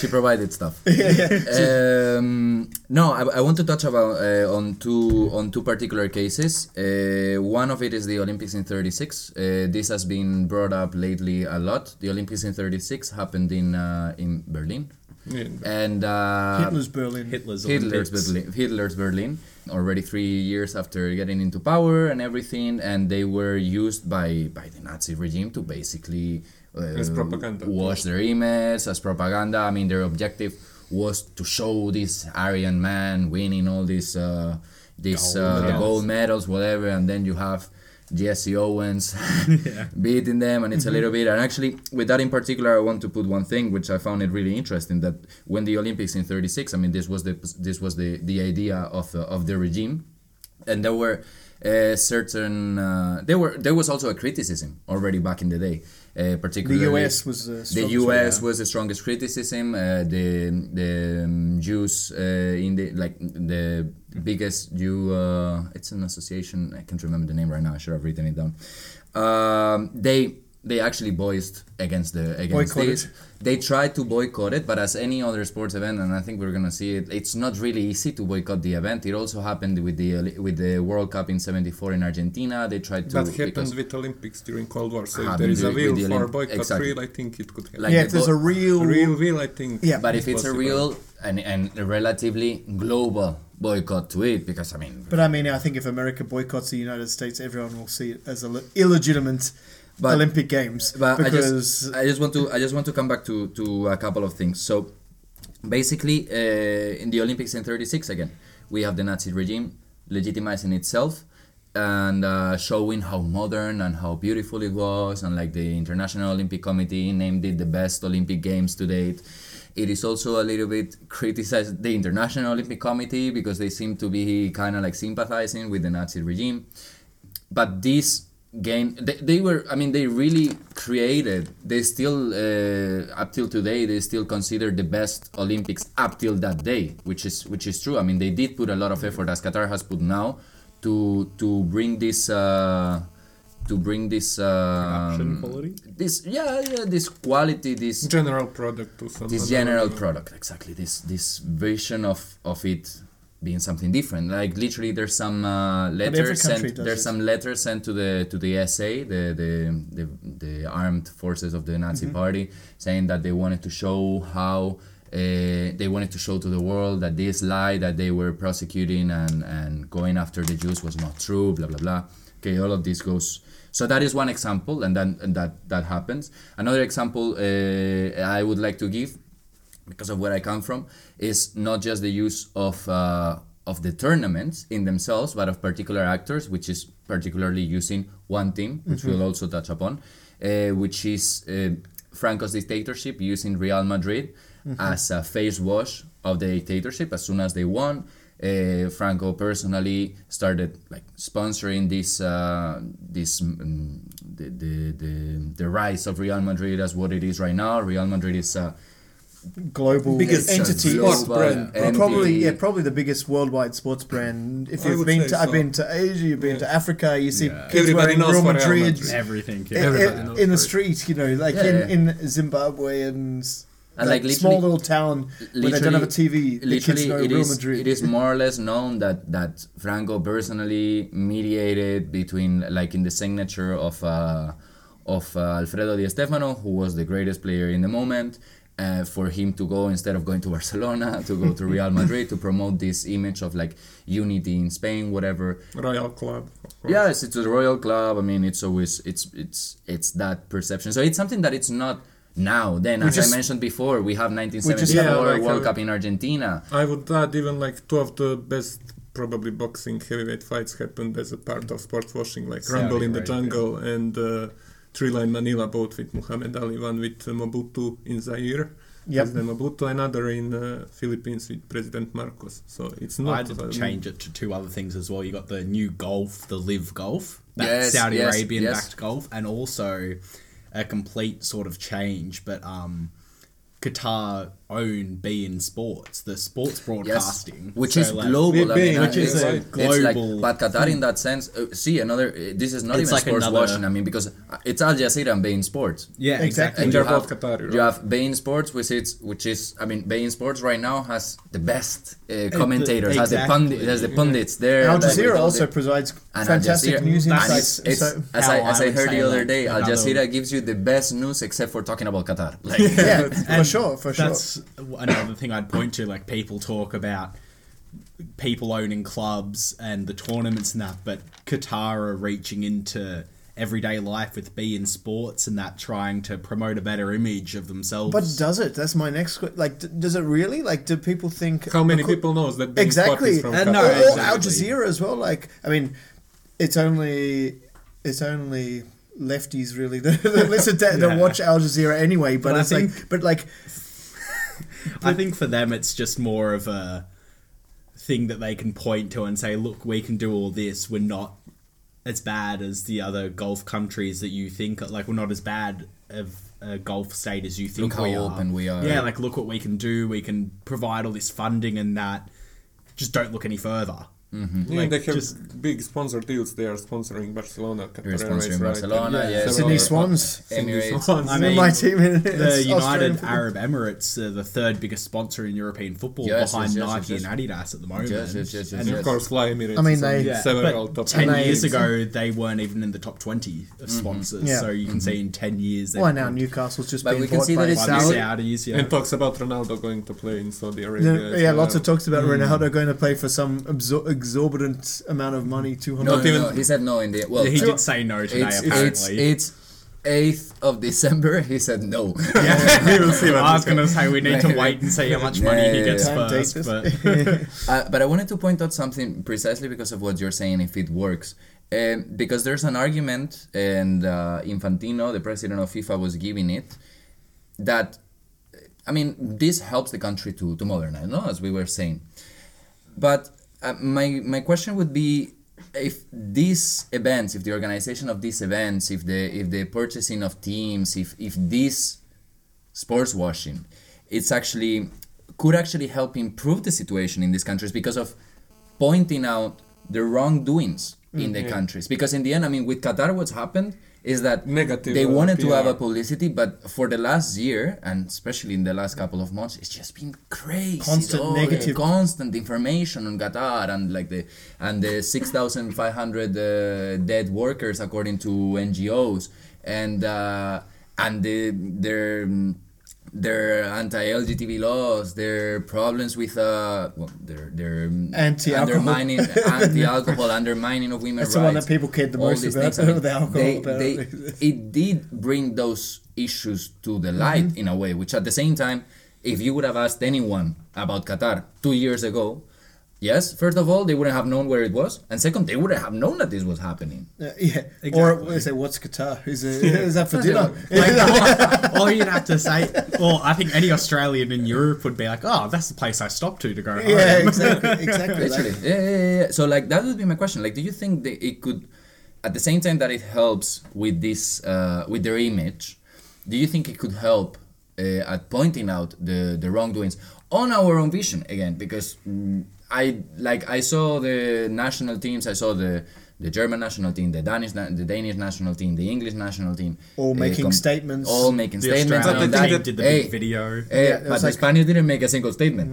S1: She provided stuff.
S2: yeah, yeah.
S1: um, no, I, I want to touch about uh, on two on two particular cases. Uh, one of it is the Olympics in '36. Uh, this has been brought up lately a lot. The Olympics in '36 happened in uh, in Berlin,
S3: Yeah.
S1: and uh,
S2: Hitler's Berlin.
S4: Hitler's
S1: Hitler's Berlin, Hitler's Berlin, already three years after getting into power and everything, and they were used by by the Nazi regime to basically uh,
S3: As propaganda.
S1: wash their image as propaganda. I mean, their objective was to show this Aryan man winning all these uh, these
S4: Gold
S1: uh,
S4: medals.
S1: gold medals, whatever, and then you have. Jesse Owens beating them, and it's a little bit. And actually, with that in particular, I want to put one thing which I found it really interesting that when the Olympics in '36, I mean, this was the this was the the idea of the, of the regime, and there were uh, certain uh, there were there was also a criticism already back in the day, uh,
S2: The US was uh,
S1: the U.S.
S2: one.
S1: was the strongest criticism. Uh, the the um, Jews uh, in the like the biggest you Uh, it's an association. I can't remember the name right now. I should have written it down. Um, they they actually voiced against the against
S2: Boycott
S1: this.
S2: it.
S1: They tried to boycott it, but as any other sports event, and I think we're gonna see it, it's not really easy to boycott the event. It also happened with the with the World Cup in '74 in Argentina. They tried to
S3: That happened
S1: because
S3: with Olympics during Cold War. So if there is a
S1: with-
S3: will
S1: with the
S3: for
S1: Olymp-
S3: boycott
S1: exactly.
S3: real, I think it could happen.
S1: Like
S2: yeah,
S1: the
S2: if there's
S1: bo-
S2: a real,
S3: real will, I think.
S2: Yeah.
S1: but if it's a real and and a relatively global boycott to it, because I mean,
S2: But I mean, I think if America boycotts the United States, everyone will see it as a le- illegitimate
S1: But-
S2: Olympic Games
S1: But I just, I just want to I just want to come back to, to a couple of things. So basically, uh, in the Olympics in '36 again, we have the Nazi regime legitimizing itself and uh, showing how modern and how beautiful it was, and like the International Olympic Committee named it the best Olympic Games to date. It is also a little bit criticized the International Olympic Committee because they seem to be kind of like sympathizing with the Nazi regime. But this game they, they were i mean they really created they still uh, up till today they still consider the best olympics up till that day which is which is true. I mean they did put a lot of effort as qatar has put now to to bring this uh, to bring this
S4: Production
S1: um,
S4: quality?
S1: this yeah, yeah this quality this
S3: general product to some
S1: this
S3: other-
S1: general product exactly this this vision of of it being something different like literally there's some uh, letters sent there's
S2: it.
S1: some letters sent to the to the SA the the the, the armed forces of the Nazi
S2: Mm-hmm.
S1: party saying that they wanted to show how uh, they wanted to show to the world that this lie that they were prosecuting and, and going after the Jews was not true, blah blah blah. Okay, all of this goes. So that is one example, and then and that that happens. Another example uh, I would like to give, because of where I come from, is not just the use of uh, of the tournaments in themselves, but of particular actors, which is particularly using one team, which we'll also touch upon, uh, which is uh, Franco's dictatorship using Real Madrid as a face wash of the dictatorship. As soon as they won, uh, Franco personally started like sponsoring this uh, this um, the, the the the rise of Real Madrid as what it is right now. Real Madrid is a
S2: global
S3: Biggest
S2: entity.
S3: sports brand.
S2: Well, probably yeah, probably the biggest worldwide sports brand. If you've been
S3: say
S2: to, I've been to Asia, you've been to Africa, you see
S4: Yeah.
S2: kids
S3: Everybody
S2: wearing
S3: knows
S2: Real
S3: for Real
S2: Madrid.
S3: Madrid.
S4: Everything.
S2: i-
S4: Yeah.
S5: Everybody
S2: i-
S5: knows
S2: in the
S5: for it.
S2: street, you know, like
S1: Yeah,
S2: in,
S1: yeah.
S2: in Zimbabwe and, like,
S1: like,
S2: small little town where they don't have a TV. The kids
S1: literally
S2: know
S1: it
S2: Real
S1: is,
S2: Madrid.
S1: it is more or less known that that Franco personally mediated between like in the signature of uh, of uh, Alfredo Di Stefano who was the greatest player in the moment uh, for him to go instead of going to Barcelona to go to Real Madrid to promote this image of like unity in Spain whatever
S3: Royal Club.
S1: Yes, it's a royal club. I mean, it's always it's it's it's that perception. So it's something that it's not now. Then,
S2: We
S1: as
S2: just-
S1: I mentioned before, we have
S2: just
S1: 1974
S3: have, like,
S1: World
S3: a-
S1: Cup in Argentina.
S3: I would add even like two of the best probably boxing heavyweight fights happened as a part of sports washing, like
S4: Saudi
S3: Rumble in the
S4: Arabia.
S3: Jungle and uh, Thrilla in Manila, both with Muhammad Ali, one with uh, Mobutu in Zaire.
S2: Yep.
S3: President Mobutu, another in uh, Philippines with President Marcos. So it's not.
S4: I'd
S3: uh,
S4: change it to two other things as well. You got the new golf, the LIV Golf, that
S1: Yes,
S4: Saudi
S1: yes,
S4: Arabian
S1: yes.
S4: backed golf, and also a complete sort of change. But um, Qatar own beIN Sports, the sports broadcasting,
S1: which
S4: So,
S1: is
S4: like,
S1: global. I mean,
S3: which
S1: it's,
S3: is a
S4: global
S1: Like, but Qatar, in that sense, uh, see another. Uh, this is not
S4: It's
S1: even
S4: like
S1: sports
S4: another-
S1: washing. I mean, because uh, it's Al Jazeera and beIN Sports.
S4: Yeah,
S2: Exactly.
S4: exactly.
S1: And
S3: They're
S1: you have,
S3: both Qatari,
S1: you have beIN Sports, which is which is I mean, beIN Sports right now has the best uh, commentators, has the
S4: exactly.
S1: pundit, has the pundits there.
S2: Al Jazeera
S1: all
S2: also
S1: the-
S2: provides
S1: and
S2: fantastic
S1: Al Jazeera,
S2: news
S1: and
S2: insights.
S1: It's, it's,
S2: so,
S1: as I,
S4: I
S1: as I
S4: would
S1: heard the other day, Al Jazeera gives you the best news except for talking about Qatar. Like,
S2: yeah, for sure, for sure.
S4: That's another thing I'd point to. Like people talk about people owning clubs and the tournaments and that, but Qatar are reaching into everyday life with beIN Sports and that, trying to promote a better image of themselves.
S2: But does it? That's my next question. Like, d- does it really? Like, do people think
S3: How many
S2: Because-
S3: people knows that beIN Sport
S2: exactly?
S3: is from Qatar?
S4: no,
S2: or, or
S4: exactly.
S2: Al Jazeera as well. Like, I mean, it's only it's only lefties really that, that listen to that
S4: Yeah.
S2: watch Al Jazeera anyway. But,
S4: But I
S2: it's like, but like,
S4: I think for them, it's just more of a thing that they can point to and say, "Look, we can do all this. We're not as bad as the other Gulf countries that you think. Like, we're not as bad of a Gulf state as you think
S1: Look how
S4: we are.
S1: open we are.
S4: Yeah, like look what we can do. We can provide all this funding and that. Just don't look any further.
S1: Mhm.
S3: Yeah,
S4: Like,
S3: they have
S4: just-
S3: big sponsor deals. They are sponsoring Barcelona, Qatar
S1: They're sponsoring
S3: right?
S1: Barcelona,
S3: And
S1: yeah,
S3: several
S2: Sydney Swans.
S1: Emirates.
S3: Swans.
S4: I
S2: I
S4: mean,
S2: my team in
S4: The United. Arab Emirates are the third biggest sponsor in European football
S1: Yes,
S4: behind
S1: yes, yes,
S4: Nike
S1: yes, yes.
S4: and Adidas at the moment.
S1: Yes, yes, yes, yes,
S4: And
S3: And
S1: yes.
S3: of course, Fly Emirates.
S2: I mean, they-
S4: Yeah,
S3: several
S4: but
S3: top
S4: ten
S2: And they-
S4: years ago they weren't even in the top twenty of mm-hmm. sponsors.
S2: Yeah.
S4: So you can mm-hmm. see in ten years. they've
S2: Why now Newcastle's just
S1: But
S2: been
S1: we can
S2: bought
S1: see
S2: by
S1: that it's
S4: by the
S1: Saudi-
S4: Saudis. Yeah.
S3: And talks about Ronaldo going to play in Saudi Arabia.
S2: Yeah, lots of talks about mm. Ronaldo going to play for some absor- exorbitant amount of money, Two hundred.
S1: No,
S2: hundred.
S1: no, no, he said no in the well.
S4: he did say no today.
S1: it's, it's
S4: apparently.
S1: it's eighth of December. He said no.
S4: yeah,
S3: We will see what
S4: I was going to say we need to wait and see how much money
S1: Yeah,
S4: he gets
S1: yeah.
S4: First. But.
S1: Uh, but I wanted to point out something precisely because of what you're saying, if it works. Um, because there's an argument, and uh, Infantino, the president of FIFA, was giving it, that, I mean, this helps the country to, to modernize, no? as we were saying. But uh, my, my question would be if these events, if the organization of these events, if the, if the purchasing of teams, if, if this sports washing it's actually could actually help improve the situation in these countries because of pointing out the wrongdoings in the countries. Because in the end i mean with qatar what's happened is that
S3: Negative,
S1: they
S3: uh,
S1: wanted to have a publicity but for the last year and especially in the last couple of months it's just been crazy
S2: Constant
S1: though.
S2: negative.
S1: constant information on qatar and like the and the 6500 uh, dead workers according to ngos and uh, and the, their their anti-LGBT laws, their problems with uh, well, their their
S2: Anti-alcohol.
S1: undermining, anti-alcohol, undermining of women's
S2: That's the one
S1: rights.
S2: that people cared the most about,
S1: things. I mean,
S2: the alcohol,
S1: they- they- it did bring those issues to the light
S2: Mm-hmm.
S1: in a way, which at the same time, if you would have asked anyone about Qatar two years ago, yes, first of all, they wouldn't have known where it was, and second, they wouldn't have known that this was happening.
S2: Uh, yeah,
S4: Exactly.
S2: or they say, "What's Qatar? Is, it, is that for dinner?"
S4: like, all, all you'd have to say, well, I think any Australian in Europe would be like, oh, that's the place I stopped to to go
S2: yeah,
S4: home.
S2: exactly, exactly.
S1: Literally, yeah, yeah, yeah, yeah. So like that would be my question. Like, do you think that it could, at the same time that it helps with this, uh, with their image, do you think it could help uh, at pointing out the the wrongdoings on our own vision again? Because mm, I like I saw the national teams. I saw the the German national team, the Danish, the Danish national team, the English national team,
S2: All
S1: uh,
S2: making statements.
S1: all making
S4: The
S1: statements.
S4: Australian
S1: and
S3: I
S4: team
S3: that-
S4: did the
S1: hey,
S4: big video.
S1: eh,
S2: Yeah,
S1: but
S2: was
S1: the
S2: like-
S1: Spaniards didn't make a single statement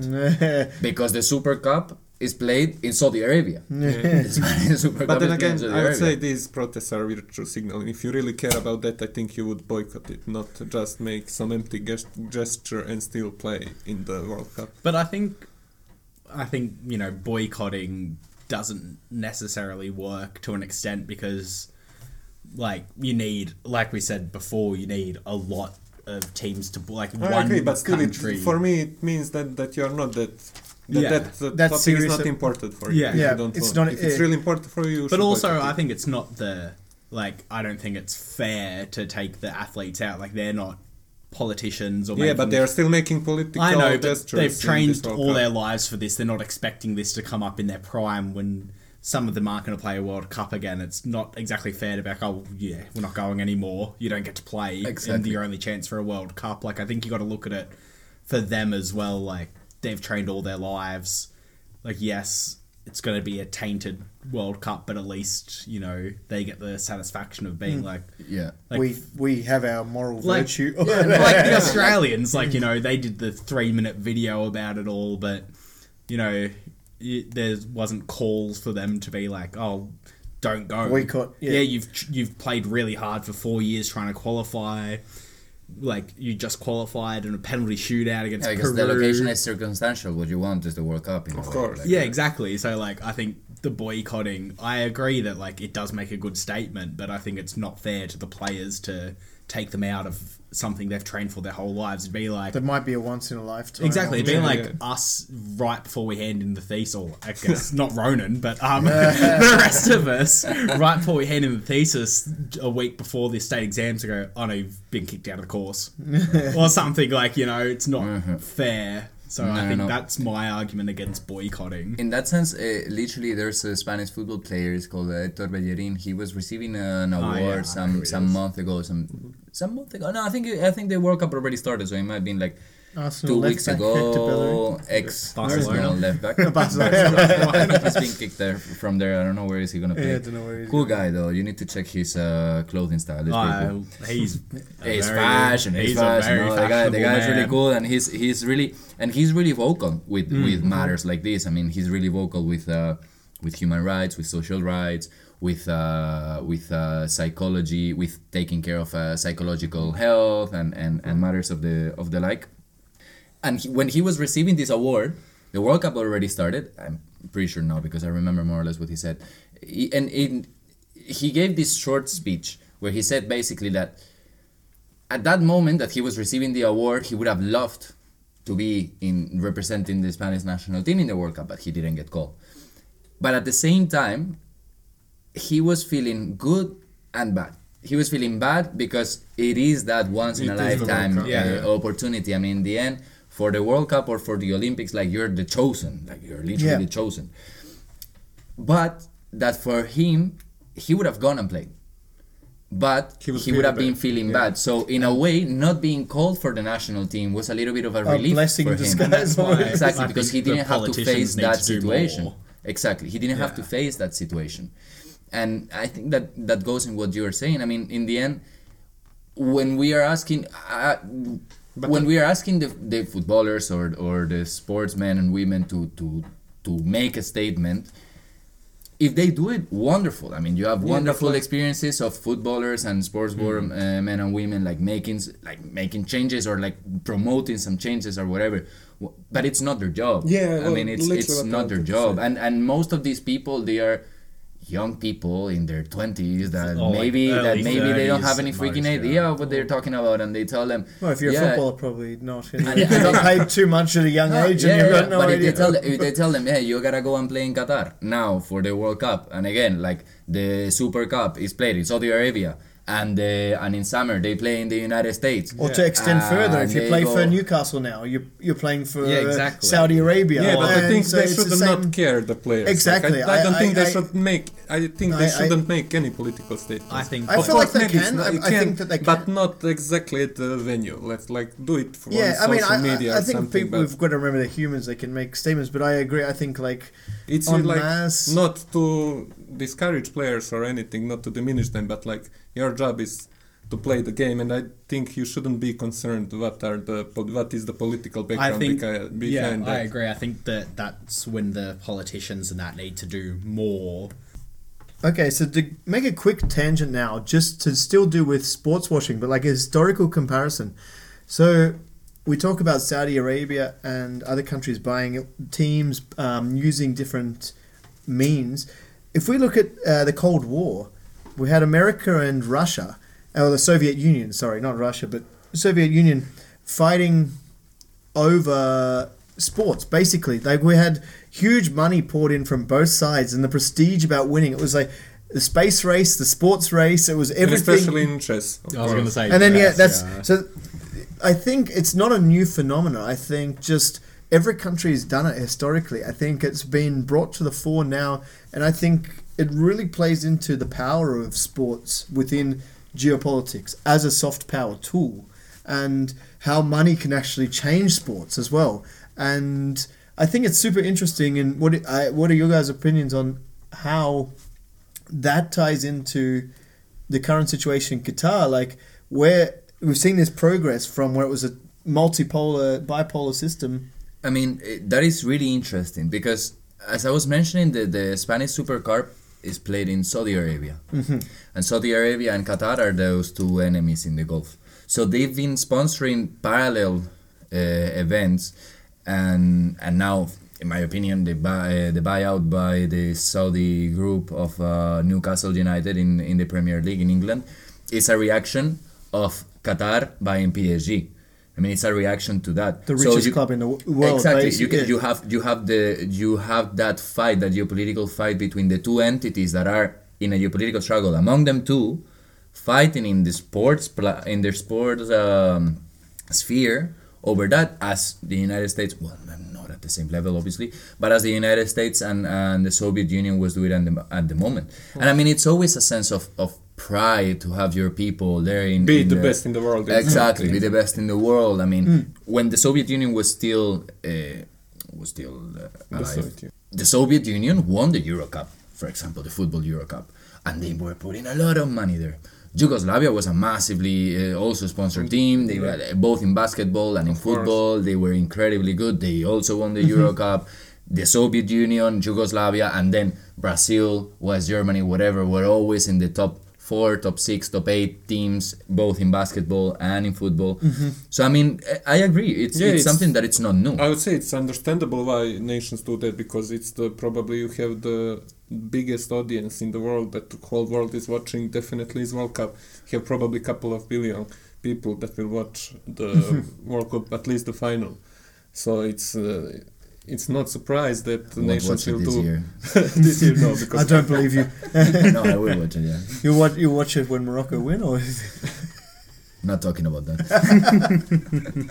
S1: because the Super Cup is played in Saudi Arabia. The Super
S3: But
S1: Cup
S3: then
S1: is played in
S3: again, I would say these protests are virtue signal. If you really care about that, I think you would boycott it, not just make some empty gest- gesture and still play in the World Cup.
S4: But I think, I think you know, boycotting doesn't necessarily work to an extent because, like, you need, like we said before, you need a lot of teams to like
S3: I
S4: one
S3: agree, but still, it,
S4: country.
S3: for me, it means that, that you're not that. That,
S4: Yeah.
S3: that the
S2: That's
S3: topic
S2: serious
S3: is not important for you.
S4: Yeah.
S3: if
S2: Yeah,
S3: you don't
S2: it's
S3: want.
S2: not-
S3: If it's really important for you, you
S4: but also,
S3: boycott
S4: I think it's not the like. I don't think it's fair to take the athletes out. Like they're not politicians or
S3: Yeah, but they're still making political
S4: I know, but they've trained all their lives for this. They're not expecting this to come up in their prime when some of them aren't going to play a World Cup again. It's not exactly fair to be like, oh, yeah, we're not going anymore. You don't get to play. And
S1: Exactly.
S4: your only chance for a World Cup. Like, I think you got to look at it for them as well. Like, they've trained all their lives. Like, yes, it's going to be a tainted World Cup, but at least, you know, they get the satisfaction of being hmm. like,
S1: yeah.
S4: like
S2: we we have our moral
S4: like,
S2: virtue.
S4: yeah, like the Australians, like you know, they did the three minute video about it all, but you know, it, there wasn't calls for them to be like, oh, don't go.
S2: Boycott, yeah.
S4: you've you've played really hard for four years trying to qualify. Like you just qualified in a penalty shootout against
S1: Yeah, because
S4: Peru.
S1: the location is circumstantial. What you want is the World Cup. In a
S3: Of
S1: way,
S3: course.
S1: like,
S4: Yeah,
S1: uh,
S4: exactly. So like I think the boycotting, I agree that like it does make a good statement, but I think it's not fair to the players to take them out of something they've trained for their whole lives. It'd be like
S2: that might be a once in a lifetime.
S4: Exactly, it'd be
S3: Yeah,
S4: like
S3: yeah.
S4: us right before we hand in the thesis, or I guess not Ronan, but um, the rest of us right before we hand in the thesis a week before the state exams to go, oh no, you've been kicked out of the course, or something like you know, it's not fair. So
S1: No,
S4: I think
S1: no.
S4: that's my argument against boycotting.
S1: In that sense, uh, literally, there's a Spanish football player. It's called uh, Hector Bellerin. He was receiving an
S4: Oh,
S1: award
S4: yeah, know who
S1: some some month ago. Some some month ago. No, I think I think the World Cup already started, so it might have been like
S2: Arsenal
S1: two weeks
S2: back, Hector Bellerin.
S1: ago, ex Arsenal left back.
S2: Barcelona.
S1: He's been kicked there from there. I don't know where is he gonna play.
S2: Yeah, I don't know where he's
S1: Cool
S2: going.
S1: guy though. You need to check his uh, clothing style. It's pretty cool.
S4: Uh, he's
S1: He's
S4: very-
S1: fashion. He's,
S4: he's a
S1: fashion.
S4: very
S1: no, the guy, the
S4: fashionable
S1: guy is really cool, and he's he's really and he's really vocal with with matters like this. I mean, he's really vocal with uh, with human rights, with social rights, with uh, with uh, psychology, with taking care of uh, psychological health and, and, and matters of the of the like. And he, when he was receiving this award, the World Cup already started. I'm pretty sure now because I remember more or less what he said. He, and in, he gave this short speech where he said basically that at that moment that he was receiving the award, he would have loved to be in representing the Spanish national team in the World Cup, but he didn't get called. But at the same time, he was feeling good and bad. He was feeling bad because it is that once in a
S3: It the World
S1: lifetime
S3: Cup.
S1: uh,
S4: Yeah.
S1: opportunity. I mean, in the end, for the World Cup or for the Olympics, like you're the chosen, like you're literally
S2: Yeah.
S1: the chosen. But that for him, he would have gone and played. But
S3: He
S1: he, would
S3: feeling
S1: have been feeling
S3: Yeah.
S1: bad. So in a way, not being called for the national team was a little bit of a
S2: A
S1: relief
S2: blessing
S1: for him.
S4: That's why
S1: exactly
S4: I
S1: because he didn't have to face that
S4: to
S1: situation.
S4: more.
S1: Exactly, he didn't have to face that situation, and I think that that goes in what you are saying. I mean, in the end, when we are asking, uh,
S3: But
S1: when we are asking the, the footballers or or the sportsmen and women to to to make a statement, if they do it, wonderful. I mean, you have wonderful
S3: like-
S1: experiences of footballers and sports
S3: Mm-hmm.
S1: uh, men and women like making like making changes or like promoting some changes or whatever. But it's not their job.
S3: Yeah,
S1: I
S3: well,
S1: mean, it's it's not their job. And and most of these people, they are young people in their 20s that
S4: Or, like,
S1: maybe that maybe they don't have any freaking
S4: most,
S1: idea
S4: yeah.
S1: of what they're talking about and they tell them
S2: Well, if you're
S1: yeah,
S2: a footballer, probably not. You
S1: And-
S2: got paid too much at a young
S1: no,
S2: age,
S1: yeah,
S2: and you've
S1: yeah,
S2: got no
S1: but
S2: idea.
S1: if they tell if they tell them, hey, you gotta go and play in Qatar now for the World Cup, and again, like the Super Cup is played in Saudi Arabia, and the and in summer they play in the United States.
S2: or to extend
S1: Ah,
S2: further, if you
S1: they
S2: play for Newcastle now, you're you're playing for
S4: Yeah,
S2: uh,
S4: exactly.
S2: Saudi Arabia.
S3: Yeah, but I think
S2: so
S3: they should
S2: the
S3: not
S2: same-
S3: care the players. Like,
S2: Exactly.
S3: I, I don't
S2: I-
S3: think they
S2: I-
S3: should make. I think they
S2: I- I-
S3: shouldn't make any political statements.
S4: I think
S2: I
S3: Of
S2: feel like
S3: course,
S2: they can.
S3: not-
S2: I- I
S3: can,
S2: think that they can.
S3: but not exactly at the venue. Let's like do it for
S2: Yeah,
S3: on
S2: I mean,
S3: social
S2: I,
S3: media
S2: I, I think people we've got to remember they're humans; they can make statements. But I agree. I think like
S3: it's
S2: en
S3: like
S2: masse-
S3: not to discourage players or anything, not to diminish them, but like your job is to play the game, and I think you shouldn't be concerned what are the what is the political
S4: I
S3: background
S4: think,
S3: beca-
S4: yeah,
S3: behind
S4: I agree. I think that that's when the politicians and that need to do more.
S2: Okay, so to make a quick tangent now, just to still do with sports washing, but like a historical comparison. So we talk about Saudi Arabia and other countries buying teams um, using different means. If we look at uh, the Cold War, we had America and Russia, or the Soviet Union, sorry, not Russia, but Soviet Union fighting over sports basically like we had huge money poured in from both sides and the prestige about winning it was like the space race the sports race it was
S3: And
S2: everything
S3: especially in chess.
S4: I was going to say,
S2: and then yeah that's
S4: yeah.
S2: so i think it's not a new phenomenon i think just every country has done it historically i think it's been brought to the fore now and i think it really plays into the power of sports within geopolitics as a soft power tool and how money can actually change sports as well and i think it's super interesting and what I, what are your guys opinions on how that ties into the current situation in Qatar, like where we've seen this progress from where it was a multipolar, bipolar system.
S1: I mean, eh, that is really interesting because, as I was mentioning, the, the Spanish Super Cup is played in Saudi Arabia. And Saudi Arabia and Qatar are those two enemies in the Gulf. So they've been sponsoring parallel uh, events, and and now, in my opinion, the buy, uh, the buyout by the Saudi group of uh, Newcastle United in, in the Premier League in England is a reaction of Qatar buying PSG. I mean, it's a reaction to that.
S2: The
S1: So
S2: richest
S1: you-
S2: club in the world.
S1: exactly you,
S2: basically.
S1: can, you have you have the you have that fight that geopolitical fight between the two entities that are in a geopolitical struggle among them two fighting in the sports in their sports um, sphere over that as the United States well not at the same level obviously but as the United States and, and the Soviet Union was doing at the, at the moment and I mean it's always a sense of, of pride to have your people there in
S3: Be
S1: in
S3: the best in the world.
S1: exactly be the best in the world. I mean,
S2: Hmm.
S1: when the Soviet Union was still uh, was still uh,
S3: The
S1: alive,
S3: Soviet Union.
S1: the Soviet Union won the Euro Cup, for example, the football Euro Cup, and they were putting a lot of money there. Yugoslavia was a massively uh, also sponsored team. They were both in basketball and in
S3: Of course.
S1: football. They were incredibly good. They also won the Euro Cup. The Soviet Union, Yugoslavia, and then Brazil, West Germany, whatever, were always in the top four, top six, top eight teams, both in basketball and in football. So I mean, I I agree. It's,
S3: Yeah,
S1: it's,
S3: it's-
S1: something that it's not new.
S3: I would say it's understandable why nations do that because it's the probably you have the biggest audience in the world that the whole world is watching. Definitely is World Cup. You have probably a couple of billion people that will watch the World Cup, at least the final. So it's uh, it's not surprised that the
S1: Won't
S3: nations
S1: watch it
S3: will
S1: this
S3: do
S1: year.
S3: this year. No,
S2: I don't believe you.
S1: no, I will watch it. Yeah,
S2: You watch you watch it when Morocco win, or
S1: not talking about that.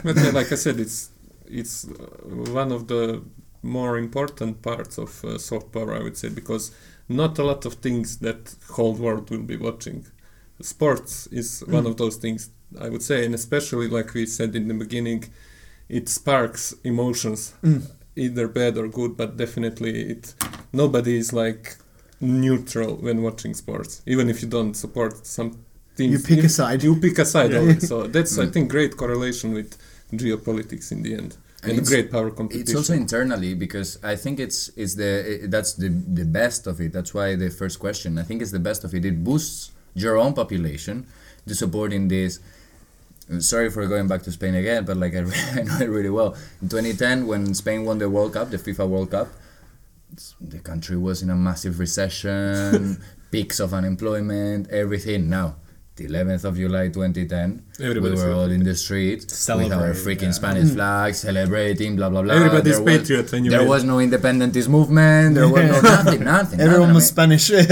S3: but yeah, like I said, it's it's uh, one of the more important parts of uh, soft power, I would say, because not a lot of things that whole world will be watching. Sports is one
S2: Mm.
S3: of those things, I would say, and especially like we said in the beginning, it sparks emotions,
S2: Mm.
S3: Either bad or good, but definitely it. Nobody is like neutral when watching sports, even if you don't support some teams.
S2: you pick
S3: If-
S2: a side.
S3: you pick a side
S2: Yeah.
S3: always. So that's I
S1: Mm.
S3: think great correlation with geopolitics in the end
S1: And
S3: and, great power competition.
S1: It's also internally because I think it's it's the i- that's the the best of it. That's why the first question. I think it's the best of it. It boosts your own population to supporting this. I'm sorry for going back to Spain again, but like I, I know it really well. In 2010, when Spain won the World Cup, the FIFA World Cup, the country was in a massive recession, peaks of unemployment, everything. Now, the 11th of July 2010,
S3: Everybody's
S1: we were all in the street with our freaking
S4: yeah.
S1: Spanish mm. flag, celebrating, blah blah blah.
S3: Everybody's
S1: There was-
S3: patriot when you
S1: There
S3: win.
S1: was no independentist movement. There was no nothing, nothing.
S2: Everyone
S1: nothing.
S2: was Spanish.
S1: Yeah,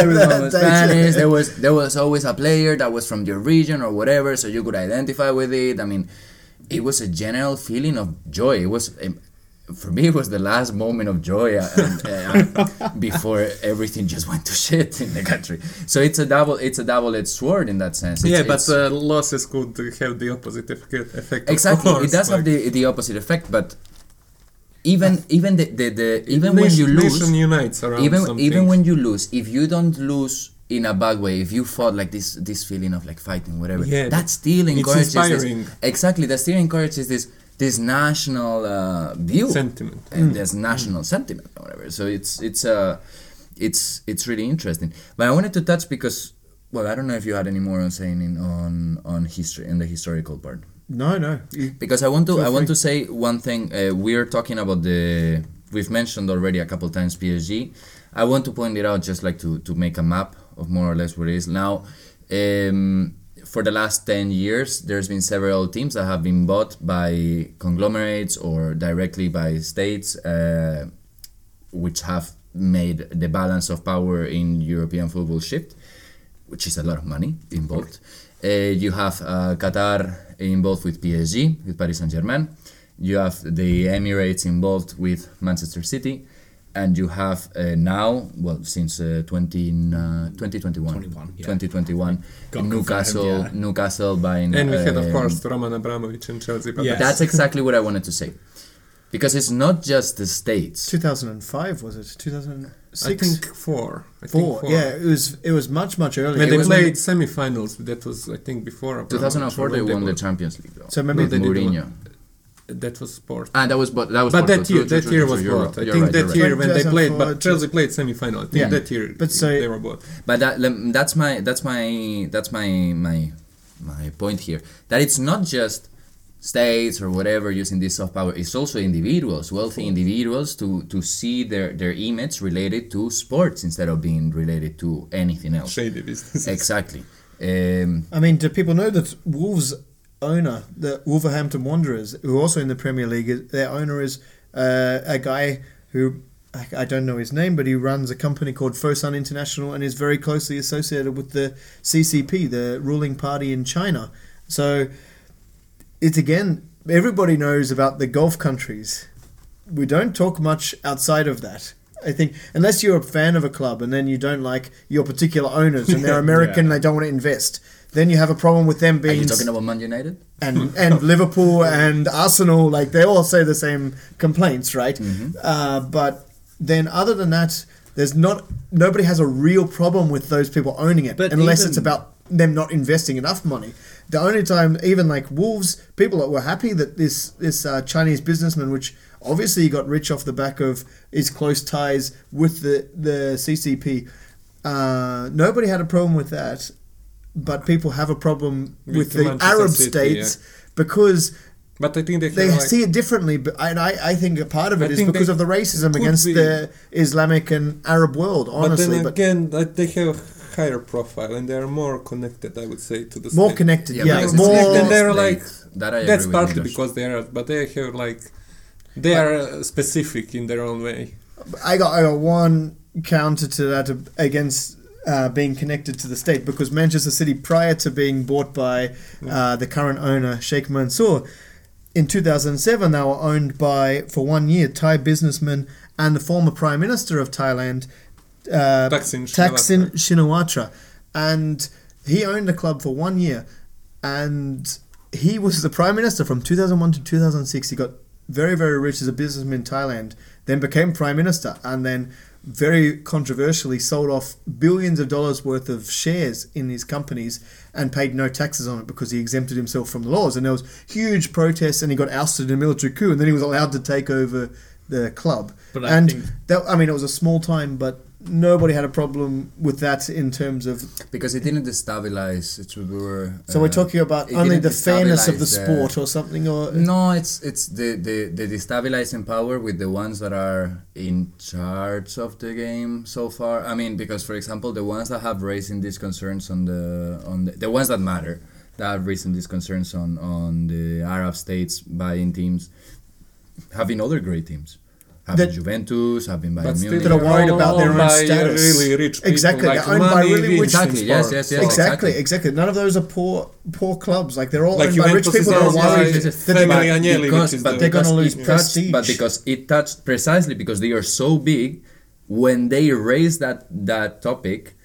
S1: everyone was Spanish. There was there was always a player that was from your region or whatever, so you could identify with it. I mean, it was a general feeling of joy. It was. Um, For me, it was the last moment of joy uh, uh, before everything just went to shit in the country. So it's a double, it's a double-edged sword in that sense. It's,
S3: yeah, but uh, losses could have the opposite effect.
S1: exactly,
S3: course,
S1: it does have the the opposite effect. But even even the the, the even when you lose,
S3: nation unites around
S1: even
S3: some
S1: even when you lose if you don't lose in a bad way if you fought like this this feeling of like fighting whatever
S3: Yeah,
S1: that still encourages this, exactly that still encourages this this national uh, view
S3: sentiment.
S1: and there's national sentiment or whatever so it's it's uh it's it's really interesting but i wanted to touch because well i don't know if you had any more on saying in, on on history in the historical part
S2: No, no.
S1: Because I want to I want to say one thing. Uh, we're talking about the we've mentioned already a couple times PSG. I want to point it out just like to to make a map of more or less what it is now. Um, for the last 10 years, there's been several teams that have been bought by conglomerates or directly by states, uh, which have made the balance of power in European football shift, which is a lot of money involved. Uh, you have uh, Qatar involved with PSG, with Paris Saint Germain. You have the Emirates involved with Manchester City. And you have uh, now, well, since uh, 20, uh, 2021,
S4: 21, yeah.
S1: 2021, Newcastle,
S4: confirmed, yeah.
S1: Newcastle buying.
S3: And we had, of
S1: um,
S3: course, Roman Abramovich and Chelsea. But
S4: Yeah.
S1: That's exactly what I wanted to say. Because it's not just the States.
S2: 2005 was it? 2006.
S3: I think four. I
S2: four.
S3: Think four.
S2: Yeah, it was. It was much much earlier.
S3: When they played semi-finals, that was I think before. Abramovich,
S1: 2004, they
S3: when
S1: won the Champions League. Though,
S2: So maybe
S1: with
S3: they did the
S1: Mourinho.
S3: That was sport.
S1: Ah, that was but that was.
S3: But
S1: Porto.
S3: that year, that year was
S1: true, you're right,
S3: I
S1: you're
S3: think
S1: right,
S3: that
S1: you're right.
S3: year when they played,
S2: 2004,
S3: but Chelsea played semi-final. I think
S1: Yeah.
S3: that year
S2: But so-
S3: they were both.
S1: But that, that's my that's my that's my my my point here. That it's not just states or whatever using this soft power. It's also individuals, wealthy individuals, to to see their their image related to sports instead of being related to anything else.
S3: Shady business.
S1: Exactly. Um,
S2: I mean, do people know that Wolves owner, the Wolverhampton Wanderers, who are also in the Premier League, their owner is uh, a guy who I, I don't know his name, but he runs a company called Fosun International and is very closely associated with the CCP, the ruling party in China. So it's again, everybody knows about the Gulf countries. We don't talk much outside of that. I think unless you're a fan of a club and then you don't like your particular owners and they're American and they don't want to invest, then you have a problem with them being.
S1: Are you talking about Man United?
S2: and and Liverpool and Arsenal, like they all say the same complaints, right?
S1: Mm-hmm.
S2: Uh, but then, other than that, there's not nobody has a real problem with those people owning it,
S4: But
S2: unless
S4: even-
S2: it's about them not investing enough money. The only time, even like Wolves, people that were happy that this this uh, Chinese businessman, which obviously he got rich off the back of his close ties with the the CCP. Uh, nobody had a problem with that, but people have a problem
S3: With
S2: with,
S3: the
S2: the
S3: Manchester
S2: Arab
S3: City,
S2: states because
S3: But I think they,
S2: they
S3: like,
S2: see it differently. But and I, I think a part of
S3: I
S2: it is because of the racism against
S3: be.
S2: the Islamic and Arab world. Honestly,
S3: but then
S2: but,
S3: again, like, they have a higher profile and they are more connected. I would say to the
S2: more
S3: state.
S2: connected. Yeah,
S1: because it's
S2: more.
S3: like
S1: connected,
S3: they're
S1: like,
S3: like-
S1: that I
S3: That's partly because they are, but they have like they are uh, specific in their own way.
S2: I got I got one counter to that against uh, being connected to the state because Manchester City, prior to being bought by uh, the current owner Sheikh Mansour, in 2007 they were owned by for one year Thai businessman and the former prime minister of Thailand, uh,
S3: Thaksin. Shinawatra,
S2: and he owned the club for one year, and he was the prime minister from 2001 to 2006. He got very very rich as a businessman in Thailand, then became prime minister, and then very controversially sold off billions of dollars worth of shares in these companies and paid no taxes on it because he exempted himself from the laws. And there was huge protests, and he got ousted in a military coup, and then he was allowed to take over the club.
S4: But I
S2: and
S4: think-
S2: that I mean, it was a small time, but nobody had a problem with that in terms of.
S1: because it didn't destabilize. It, we were.
S2: So
S1: uh,
S2: we're talking about only the fairness of the sport or something, or
S1: No, it's it's the, the the destabilizing power with the ones that are in charge of the game so far. I mean, because for example, the ones that have raising these concerns on the on the, the ones that matter that have raising these concerns on on the Arab states buying teams, having other great teams, having
S2: That-
S1: Juventus, having Bayern
S3: But still,
S1: Munich.
S2: That are worried about their own
S3: by,
S2: status.
S3: Really rich people.
S2: Exactly,
S3: Like
S2: they're owned by really rich-
S3: in
S1: Exactly, yes, yes, yes.
S2: exactly,
S1: exactly.
S2: exactly. None of those are poor poor clubs. Like they're all
S3: Like
S2: owned by rich people
S3: is
S2: that are worried
S3: by
S2: that they're
S3: Family
S2: gonna,
S3: Agnelli,
S1: because,
S3: which
S1: but
S2: They're gonna
S1: because
S2: lose
S1: it touched, but because it touched precisely because they are so big, when they raise that that topic,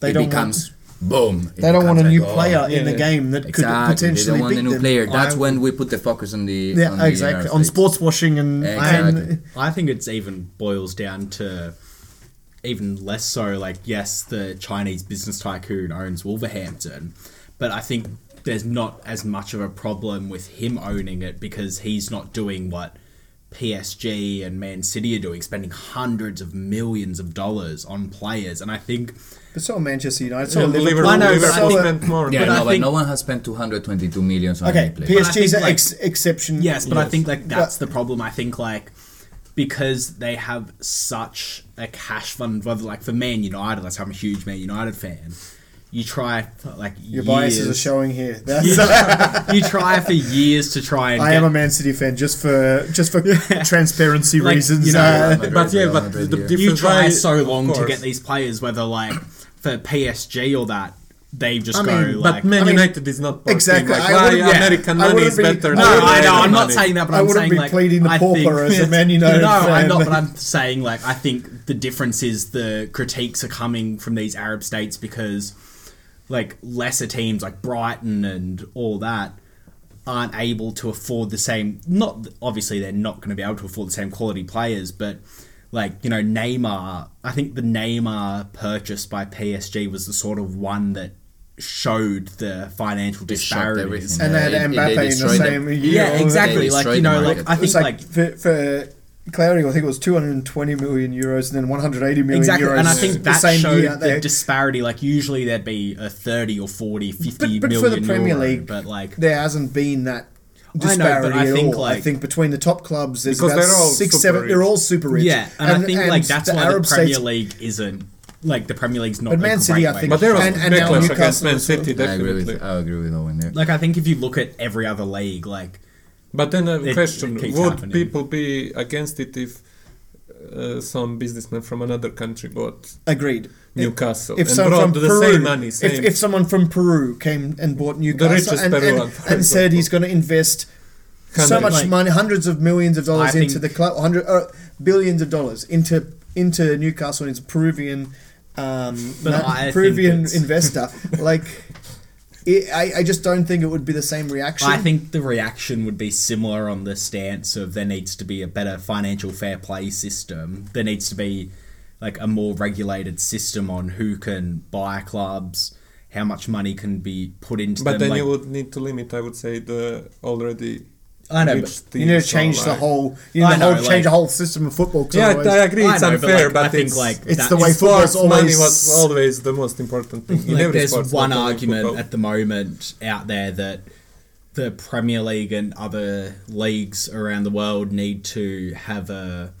S2: They
S1: it
S2: don't
S1: becomes boom.
S2: They don't want a new
S1: like,
S2: player in the game that could
S1: Exactly,
S2: potentially
S1: they don't want
S2: beat
S1: a new
S2: them.
S1: player. That's
S4: I
S1: when we put the focus on the
S2: Yeah,
S1: on the
S2: exactly. On sports washing and,
S1: Exactly.
S2: and
S4: I think it's even boils down to even less so like yes, the Chinese business tycoon owns Wolverhampton, but I think there's not as much of a problem with him owning it because he's not doing what PSG and Man City are doing, spending hundreds of millions of dollars on players, and I think
S2: but so Manchester United, so
S3: Yeah,
S2: are Liverpool.
S3: Liverpool,
S4: I know,
S3: Liverpool spent more.
S1: Yeah,
S4: But
S1: no,
S4: I
S1: but no one has spent 222 million on
S2: Okay,
S1: any player.
S4: But I
S2: PSG is an
S4: like-
S2: ex- exception.
S4: Yes, but I think like that's
S2: But-
S4: the problem. I think like because they have such a cash fund, whether like for Man United, like I'm a huge Man United fan. You try like
S2: Your biases are showing here. That's,
S4: you try for years to try and
S2: I
S4: get,
S2: am a Man City fan just for just for transparency
S4: Like,
S2: reasons.
S4: you know,
S2: uh,
S1: Madrid,
S3: But yeah, but
S1: Madrid
S3: the difference
S4: you try
S3: why-
S4: so long to get these players, whether like for PSG or that, they just
S2: I
S4: go
S2: mean,
S4: like.
S3: But Man
S2: I mean,
S3: United is not poor
S2: exactly,
S3: Like,
S2: I
S3: why
S2: yeah,
S3: American
S2: I
S3: money is
S2: be-
S3: better
S4: no,
S3: than
S4: I know. I'm not
S3: money.
S4: saying that, but
S2: I
S4: I'm saying
S2: be
S4: like
S2: pleading the
S4: I
S2: pauper
S4: think,
S2: as a Man United
S4: no,
S2: fan.
S4: I'm not. But I'm saying like I think the difference is the critiques are coming from these Arab states because like lesser teams like Brighton and all that aren't able to afford the same. Not obviously they're not going to be able to afford the same quality players, but like you know Neymar. I think the Neymar purchase by PSG was the sort of one that showed the financial
S1: It
S4: disparities.
S1: everything.
S2: and they had
S1: Yeah, it-
S2: Mbappe in the
S1: destroyed them.
S2: same year.
S4: Yeah, exactly. Like you know, like. I think
S2: like,
S4: like
S2: for, for clarity, I think it was 220 million euros and then 180 million
S4: Exactly,
S2: euros.
S4: and I think
S2: the
S4: that
S2: same
S4: showed
S2: year.
S4: the
S2: They-
S4: disparity. Like usually there'd be a 30 or 40, 50
S2: but, but
S4: million
S2: for the Premier
S4: euro,
S2: League,
S4: but like
S2: there hasn't been that
S4: I know, but
S2: disparity
S4: I
S2: at
S4: think,
S2: all. I think between the top clubs, there's
S3: Because
S2: about
S3: they're all
S2: six,
S3: super
S2: seven. They're
S3: rich.
S2: all super rich.
S4: yeah, and, I think like that's
S2: the
S4: why
S2: Arab
S4: the Premier
S2: states-
S4: League isn't like the Premier League's not.
S2: But
S4: a
S2: Man
S4: great
S2: City, I think-
S3: But there was
S2: And- and now
S3: against
S2: Newcastle
S3: Man
S2: as well.
S3: City,
S1: I agree
S3: definitely.
S1: with I agree with Owen there.
S4: Like I think if you look at every other league, like
S3: But then a
S4: It-
S3: question:
S4: it
S3: Would
S4: happening.
S3: people be against it if uh, some businessman from another country bought
S2: Agreed.
S3: Newcastle
S2: If
S3: and
S2: someone
S3: brought
S2: from
S3: the
S2: Peru,
S3: same money, same
S2: if, if someone from Peru came and bought Newcastle
S3: richest
S2: and, and, and said he's going to invest so much
S4: like-
S2: money, hundreds of millions of dollars
S4: I
S2: into the club, hundred uh, billions of dollars into into Newcastle and he's a Peruvian, um,
S4: But
S2: na- Peruvian
S4: it's-
S2: investor. like, it, I, I just don't think it would be the same reaction.
S4: I think the reaction would be similar on the stance of there needs to be a better financial fair play system. There needs to be like a more regulated system on who can buy clubs, how much money can be put into
S3: But
S4: them.
S3: then
S4: like-
S3: you would need to limit, I would say, the already
S4: I know, but
S2: you need to change the
S3: like-
S2: whole. You need
S4: I
S2: to
S4: know,
S2: whole, change the whole system of football.
S3: Yeah,
S2: otherwise-
S3: I agree.
S4: I
S3: It's
S4: know, but,
S3: unfair,
S4: like,
S3: but
S4: I think,
S3: it's,
S4: like,
S2: it's the way football's
S3: sports money
S2: always.
S3: was always the most important thing. In every
S4: there's
S3: sport,
S4: one argument at the moment out there that the Premier League and other leagues around the world need to have a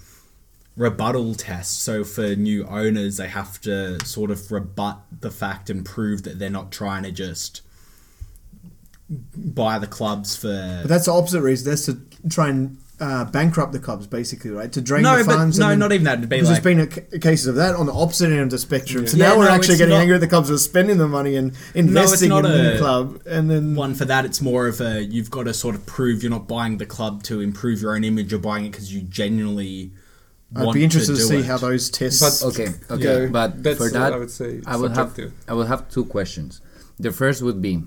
S4: rebuttal test. So for new owners, they have to sort of rebut the fact and prove that they're not trying to just buy the clubs for.
S2: But that's the opposite reason. That's to try and uh, bankrupt the clubs, basically, right? To drain
S4: no,
S2: the funds.
S4: no, not even that. It'd be
S2: There's
S4: like
S2: just been a, ca- cases of that on the opposite end of the spectrum. So
S4: Yeah,
S2: now we're
S4: no,
S2: actually getting
S4: not-
S2: angry at the clubs are spending the money and investing
S4: not
S2: in the club, and then
S4: one for that. It's more of a you've got to sort of prove you're not buying the club to improve your own image. You're buying it because you genuinely.
S2: I'd
S4: want
S2: be interested to,
S4: do
S2: see
S4: it.
S2: how those tests.
S3: But-
S1: Okay, okay,
S2: Yeah.
S1: but
S3: That's
S1: for that,
S3: I would say
S1: I would have. I will have two questions. The first would be,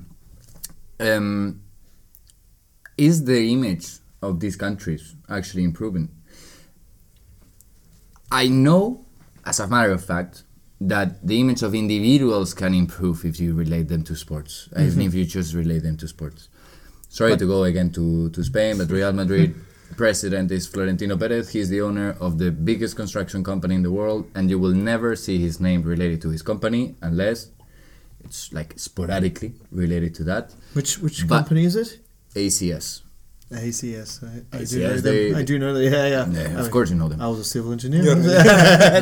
S1: um, is the image of these countries actually improving? I know, as a matter of fact, that the image of individuals can improve if you relate them to sports, even if you just relate them to sports. Sorry to go again to, to Spain, but Real Madrid president is Florentino Perez. He's the owner of the biggest construction company in the world, and you will never see his name related to his company unless it's like sporadically related to that.
S2: which which
S1: but-
S2: company is it?
S1: ACS.
S2: ACS. I, I do know
S1: they-
S2: them. I do know that. Yeah, yeah.
S1: Yeah,
S2: I
S1: of course you know them.
S2: I was a civil engineer.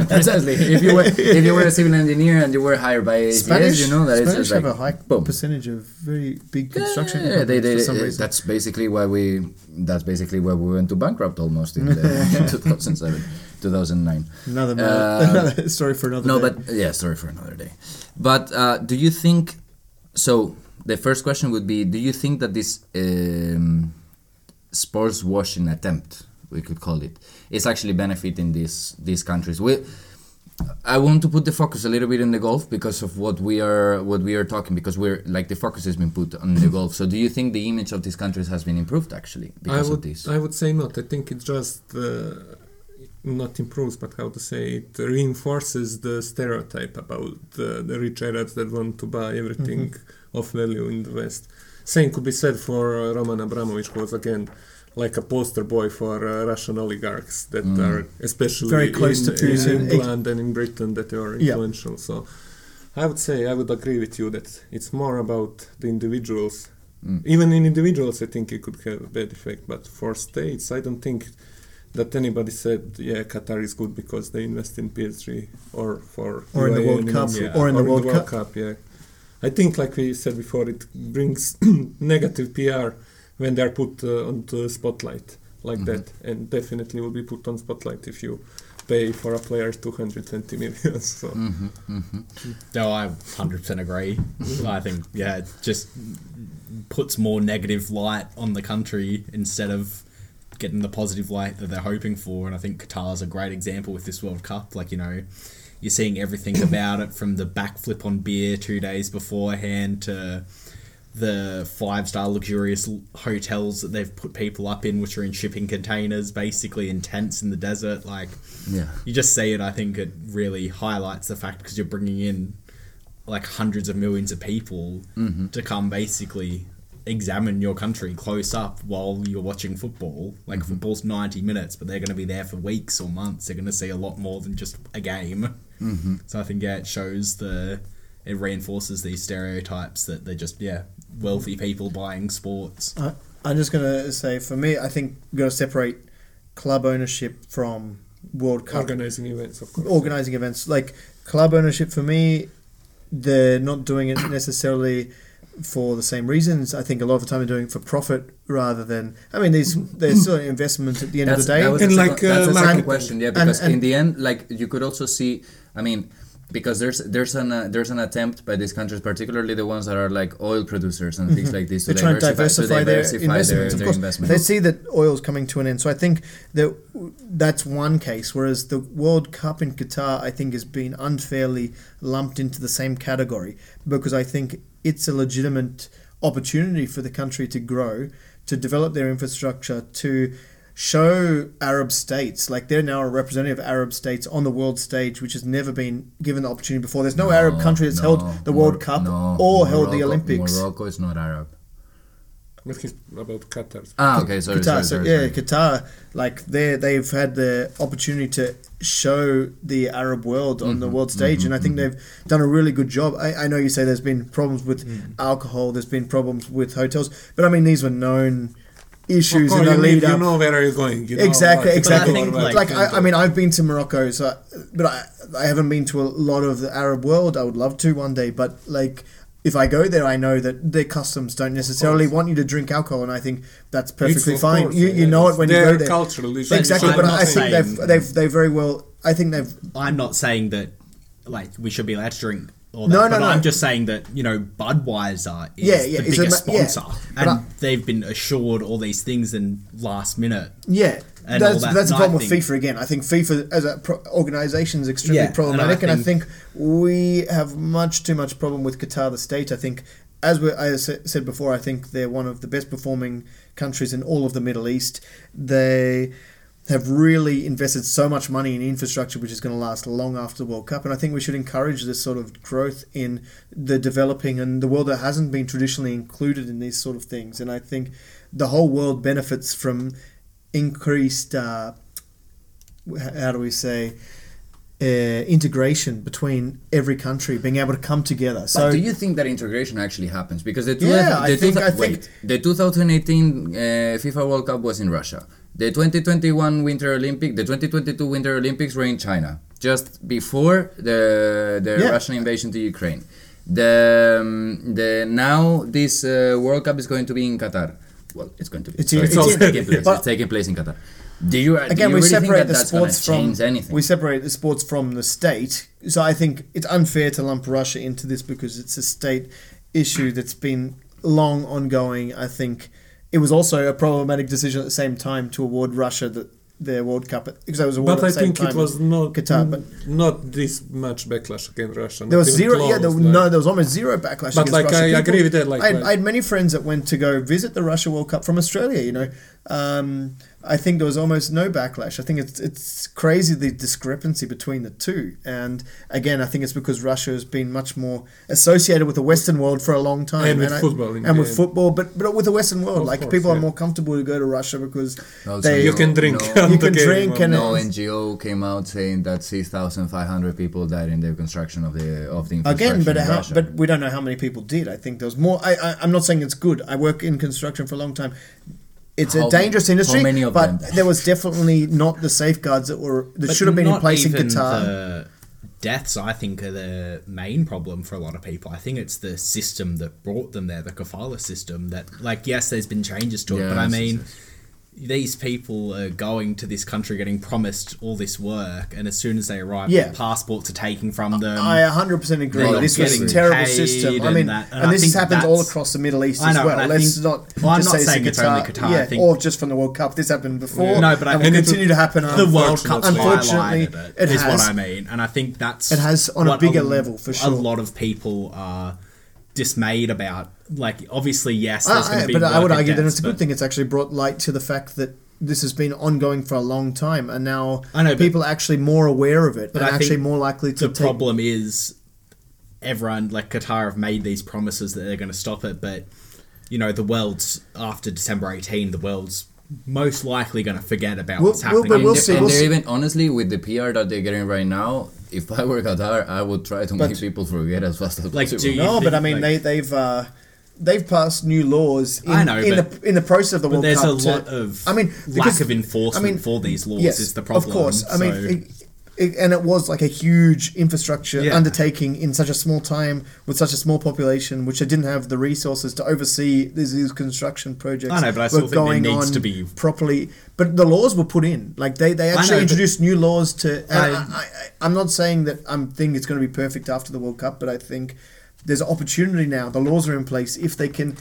S1: Precisely. If you were if you were a civil engineer and you were hired by ACS,
S2: Spanish,
S1: you know that
S2: Spanish
S1: it's just like
S2: have a high
S1: boom.
S2: percentage of very big construction.
S1: Yeah, they, they,
S2: for some
S1: uh,
S2: reason.
S1: that's basically why we that's basically why we went to bankrupt almost in, the, in 2007 2009
S2: Another,
S1: Uh,
S2: another story for another day.
S1: no
S2: day.
S1: but yeah sorry for another day but uh, do you think so the first question would be do you think that this um, sports washing attempt we could call it it is actually benefiting these these countries we I want to put the focus a little bit in the Gulf because of what we are what we are talking because we're like the focus has been put on the Gulf. So do you think the image of these countries has been improved actually
S3: I
S1: because
S3: would,
S1: of this?
S3: I would say not. I think it just uh, not improves, but how to say it reinforces the stereotype about the, the rich Arabs that want to buy everything
S2: Mm-hmm.
S3: of value in the West. Same could be said for uh, Roman Abramovich, who was again like a poster boy for uh, Russian oligarchs that
S1: Mm.
S3: are especially
S2: Very close
S3: in,
S2: to Putin.
S3: in England and in Britain that are
S2: Yeah.
S3: influential. So I would say I would agree with you that it's more about the individuals
S1: Mm.
S3: even in individuals, I think it could have a bad effect. But for states, I don't think that anybody said, yeah, Qatar is good because they invest in PSG or for
S2: Or in the World Cup,
S3: India,
S2: or in the World Cup.
S3: Cup. Yeah, I think like we said before, it brings negative PR when they are put uh, onto spotlight like
S1: Mhm.
S3: that, and definitely will be put on spotlight if you pay for a player 220 million. So
S1: hmm hmm
S4: No, I 100% agree. I think, yeah, it just puts more negative light on the country instead of getting the positive light that they're hoping for. And I think Qatar's a great example with this World Cup. Like, you know, you're seeing everything about it from the backflip on beer two days beforehand to the five star luxurious hotels that they've put people up in, which are in shipping containers, basically in tents in the desert. Like,
S1: Yeah.
S4: you just see it. I think it really highlights the fact because you're bringing in like hundreds of millions of people
S1: Mhm.
S4: to come basically examine your country close up while you're watching football. Like football's 90 minutes, but they're going to be there for weeks or months. They're going to see a lot more than just a game.
S1: Hmm
S4: So I think yeah, it shows the it reinforces these stereotypes that they're just yeah wealthy people buying sports.
S2: I, I'm just gonna say, for me, I think we've got to separate club ownership from World Cup
S3: organizing events, of course.
S2: organizing events. Like club ownership, for me, they're not doing it necessarily for the same reasons. I think a lot of the time they're doing it for profit rather than. I mean, there's there's still an investment at the end of the day.
S1: that was
S3: And
S1: the
S3: like,
S1: second, that's
S3: uh,
S1: the second question. Yeah,
S2: And-
S1: because
S2: and-
S1: in the end, like you could also see. I mean, because there's there's an uh, there's an attempt by these countries, particularly the ones that are like oil producers and things like this, to
S2: They're trying to diversify,
S1: to
S2: their
S1: diversify
S2: investments.
S1: their,
S2: of
S1: their investments.
S2: they see that oil's coming to an end. So I think that that's one case. Whereas the World Cup in Qatar, I think, has been unfairly lumped into the same category because I think it's a legitimate opportunity for the country to grow, to develop their infrastructure, to show Arab states like they're now a representative of Arab states on the world stage, which has never been given the opportunity before. There's no, Arab country that's held the World
S1: Mor-
S2: Cup
S1: no,
S2: or held the Olympics.
S1: Morocco is not Arab.
S3: But he's about Qatar.
S1: Ah, okay, sorry,
S2: Qatar,
S1: sorry,
S2: so
S1: sorry,
S2: yeah. Qatar, like they they've had the opportunity to show the Arab world on
S1: Mm-hmm,
S2: the world stage, and I think they've done a really good job. I, I know you say there's been problems with
S1: Mm.
S2: alcohol, there's been problems with hotels, but I mean these were known issues
S3: Of
S2: in the
S3: you,
S2: lead
S3: need- you know where are you going. You know
S2: exactly,
S3: what-
S2: exactly.
S4: I think,
S2: like,
S4: like,
S2: I, I mean, I've been to Morocco, so but I, I haven't been to a lot of the Arab world. I would love to one day, but like. If I go there, I know that their customs don't necessarily want you to drink alcohol, and I think that's perfectly fine.
S3: course,
S2: you, you
S3: yeah,
S2: know it when you go there.
S3: cultural.
S2: Exactly, but I think they've they've they very well. I think they've
S4: I'm not saying that like we should be allowed to drink
S2: No,
S4: that,
S2: no,
S4: but
S2: no.
S4: I'm just saying that you know Budweiser is
S2: Yeah, yeah,
S4: the
S2: a
S4: biggest
S2: yeah.
S4: sponsor,
S2: But
S4: and
S2: I-
S4: they've been assured all these things in last minute.
S2: yeah.
S4: And all
S2: that's
S4: that,
S2: that's
S4: I
S2: problem with FIFA again. I think FIFA as a pro- organization is extremely
S4: Yeah, and I
S2: problematic, and I,
S4: think-
S2: think we have much too much problem with Qatar, the state. I think, as we, I said before, I think they're one of the best performing countries in all of the Middle East. They have really invested so much money in infrastructure, which is going to last long after the World Cup. And I think we should encourage this sort of growth in the developing and the world that hasn't been traditionally included in these sort of things. And I think the whole world benefits from increased, uh, how do we say, uh, integration between every country, being able to come together. So
S1: but do you think that integration actually happens? Because the, two,
S2: Yeah, I think-
S1: two,
S2: I think-
S1: wait, the 2018 uh, FIFA World Cup was in Russia. The 2021 Winter Olympic, the 2022 Winter Olympics were in China, just before the the
S2: Yeah.
S1: Russian invasion to Ukraine. The um, the now this uh, World Cup is going to be in Qatar. Well, it's going to be.
S2: It's- it's
S1: it's, taking place. it's taking place in Qatar. Do you do
S2: again,
S1: you
S2: we
S1: really
S2: separate
S1: that
S2: the sports from
S1: anything?
S2: we separate the sports from the state. So I think it's unfair to lump Russia into this because it's a state issue that's been long ongoing. I think it was also a problematic decision at the same time to award Russia the their World Cup because it was awarded
S3: But I
S2: at the same
S3: think it was not
S2: Qatar. But
S3: not this much backlash against Russia.
S2: there was zero. yeah, there,
S3: close,
S2: no, there was almost zero backlash.
S3: But,
S2: against
S3: like,
S2: Russia.
S3: I agree with that, like,
S2: I, had,
S3: like-
S2: I had many friends that went to go visit the Russia World Cup from Australia. You know, um, I think there was almost no backlash. I think it's it's crazy the discrepancy between the two. And again, I think it's because Russia has been much more associated with the Western world for a long time,
S3: And with
S2: I-
S3: football in
S2: and
S3: the
S2: with football, but but with the Western world,
S3: Of
S2: like
S3: course,
S2: people are more comfortable to go to Russia because
S1: Also,
S2: they
S3: You can drink
S1: No,
S2: You can drink and-
S1: no NGO came out saying that 6,500 people died in the construction of the of the infrastructure
S2: Again, but
S1: in
S2: how, but we don't know how many people did. I think there was more. I, I I'm not saying it's good. I work in construction for a long time. It's
S1: How
S2: a dangerous
S1: ma-
S2: industry,
S1: many of
S2: but there was definitely not the safeguards that were that
S4: But
S2: should have been in place in Qatar.
S4: The deaths, I think, are the main problem for a lot of people. I think it's the system that brought them there, the kafala system. That, like, yes, there's been changes to it, but I mean,
S1: yes,
S4: these people are going to this country getting promised all this work, and as soon as they arrive,
S2: Yeah.
S4: passports are taken from them.
S2: I 100% agree. This was a terrible system. I
S4: and
S2: mean,
S4: that- and
S2: and, this has happened all across the Middle East as
S4: know,
S2: well.
S4: and
S2: Let's
S4: think-
S2: not
S4: well, I'm
S2: just
S4: not
S2: say
S4: saying
S2: it's
S4: it's only Qatar, I
S2: yeah,
S4: think-
S2: or just from the World Cup. This happened before.
S4: No, but I think
S2: will continue to happen.
S4: the World Cup,
S2: Unfortunately,
S4: it,
S2: it
S4: is what
S2: has.
S4: I mean, and I think that's
S2: It has on a
S4: what
S2: bigger level, for sure.
S4: A lot of people are dismayed about. Like, obviously, yes, there's
S2: I-
S4: going to be.
S2: but I would argue that it's a good thing. It's actually brought light to the fact that this has been ongoing for a long time, and now
S4: I know,
S2: people are actually more aware of it,
S4: But
S2: and
S4: I
S2: actually
S4: think
S2: more likely to
S4: The
S2: take.
S4: problem is, everyone like Qatar have made these promises that they're going to stop it, but you know, the world's after December 18, the world's most likely going to forget about
S2: We'll-
S4: what's
S2: we'll-
S4: happening.
S1: and
S2: we'll
S1: they-
S2: see,
S1: and
S2: we'll
S1: they're
S2: see.
S1: even honestly with the PR that they're getting right now. If I were Qatar, I would try to
S2: But-
S1: make people forget as fast as
S4: Like,
S1: possible.
S4: do you-
S2: no, but I mean
S4: like-
S2: they they've uh, they've passed new laws. In,
S4: I know,
S2: in the in the process of the World
S4: there's
S2: Cup.
S4: a
S2: to-
S4: lot of
S2: I mean,
S4: lack
S2: because-
S4: of enforcement
S2: I mean,
S4: for these laws
S2: yes,
S4: is the problem.
S2: Of course, I mean. it- it, and it was like a huge infrastructure
S4: Yeah.
S2: undertaking in such a small time with such a small population, which they didn't have the resources to oversee these, these construction projects.
S4: I know, but I
S2: were
S4: still think there
S2: going
S4: needs
S2: on
S4: to be-
S2: properly. But the laws were put in, like they, they actually
S4: know,
S2: introduced new laws to. I-
S4: I,
S2: I, I'm not saying that I'm think it's going to be perfect after the World Cup, but I think there's an opportunity now. The laws are in place. If they can,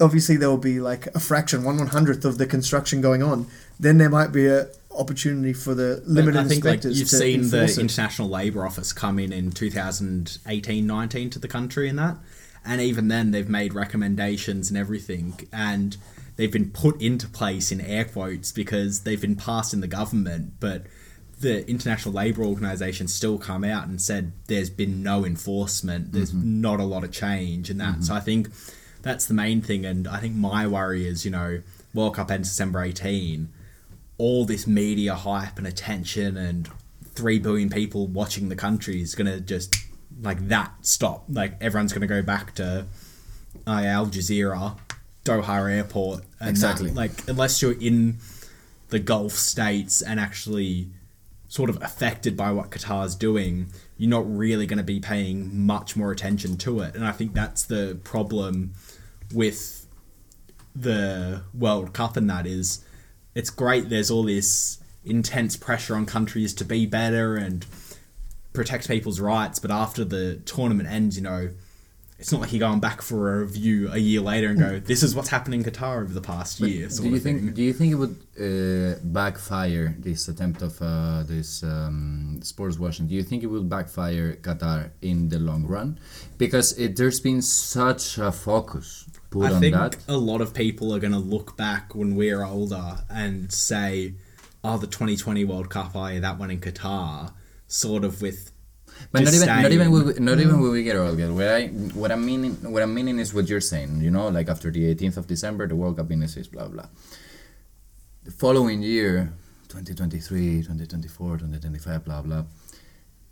S2: obviously there will be like a fraction, one one hundredth of the construction going on. Then there might be a opportunity for the limited
S4: I think like
S2: inspectors
S4: you've
S2: to
S4: seen the
S2: it.
S4: International Labour Office come in in 2018-19 to the country and that, and even then they've made recommendations and everything, and they've been put into place in air quotes because they've been passed in the government, but the International Labour Organization still come out and said there's been no enforcement, there's not a lot of change and that. So I think that's the main thing, and I think my worry is you know World Cup ends December 18 all this media hype and attention and three billion people watching the country is gonna just like that stop. Like everyone's gonna go back to uh, Al Jazeera, Doha Airport, and
S1: Exactly.
S4: That, like unless you're in the Gulf states and actually sort of affected by what Qatar's doing, you're not really going to be paying much more attention to it. And I think that's the problem with the World Cup and that is it's great there's all this intense pressure on countries to be better and protect people's rights, but after the tournament ends, you know, it's not like you're going back for a review a year later and go, "This is what's happened in Qatar over the past year." Sort
S1: do you think?
S4: thing.
S1: Do you think it would uh, backfire this attempt of uh, this um, sports washing? Do you think it will backfire Qatar in the long run? Because it, there's been such a focus put
S4: I
S1: on
S4: think
S1: that.
S4: a lot of people are going to look back when we're older and say, "Oh, the 2020 World Cup, oh, yeah, that one in Qatar," sort of with.
S1: But not even, not even, when we, not even when we get older. What I, what I'm meaning, what I'm meaning is what you're saying. You know, like after the 18th of December, the World Cup finishes, blah blah. The following year, 2023, 2024, 2025, blah blah.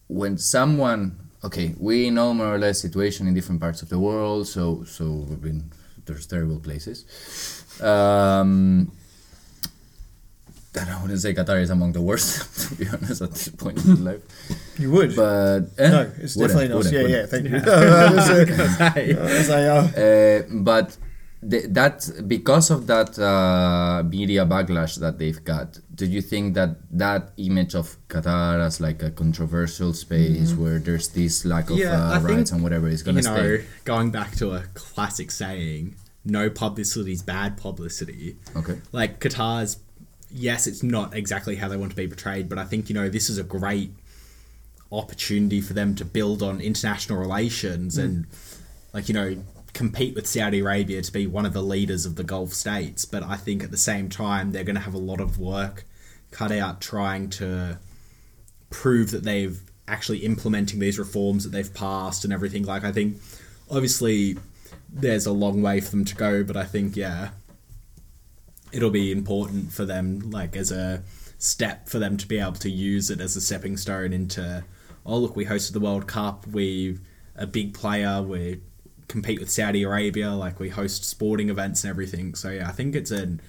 S1: When someone, okay, we know more or less situation in different parts of the world. So so we've been there's terrible places. Um, I wouldn't say Qatar is among the worst, to be honest, at this point in life.
S2: You would.
S1: But eh,
S2: no, it's definitely not. Yeah, yeah, thank you. Uh,
S4: Hey.
S2: I was like,
S1: but th- that because of that uh, media backlash that they've got, do you think that that image of Qatar as like a controversial space where there's this lack of.
S4: Yeah,
S1: uh,
S4: I think,
S1: rights and whatever is gonna
S4: you know, going back to a classic saying, no publicity is bad publicity.
S1: Okay.
S4: Like Qatar's, yes, it's not exactly how they want to be portrayed, but I think you know this is a great opportunity for them to build on international relations mm. and, like you know, compete with Saudi Arabia to be one of the leaders of the Gulf states. But I think at the same time they're going to have a lot of work cut out trying to prove that they've actually implementing these reforms that they've passed and everything. Like I think obviously there's a long way for them to go, but I think yeah, it'll be important for them like as a step for them to be able to use it as a stepping stone into oh look we hosted the World Cup, we a big player, we compete with Saudi Arabia, like we host sporting events and everything. So yeah, I think it's an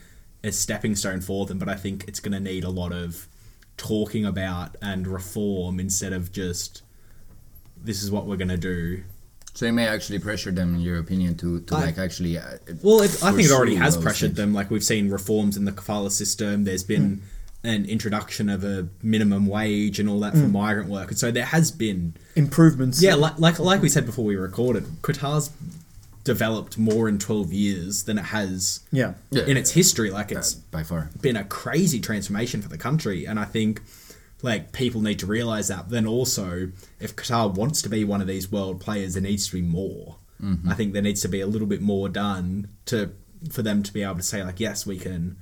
S4: a stepping stone for them, but I think it's going to need a lot of talking about and reform instead of just this is what we're going to do.
S1: So it may actually pressure them, in your opinion, to, to
S4: I-
S1: like actually. Uh,
S4: Well, it, I think it already has pressured
S1: things.
S4: them. Like we've seen reforms in the kafala system. There's been hmm. an introduction of a minimum wage and all that for hmm. migrant workers. So there has been,
S2: improvements.
S4: yeah, like like like we said before we recorded, Qatar's developed more in 12 years than it has
S2: Yeah.
S1: Yeah,
S4: in its history. Like uh, it's
S1: by far.
S4: been a crazy transformation for the country and i think like people need to realize that then also if qatar wants to be one of these world players there needs to be more. Mm-hmm. I think there needs to be a little bit more done to for them to be able to say like yes we can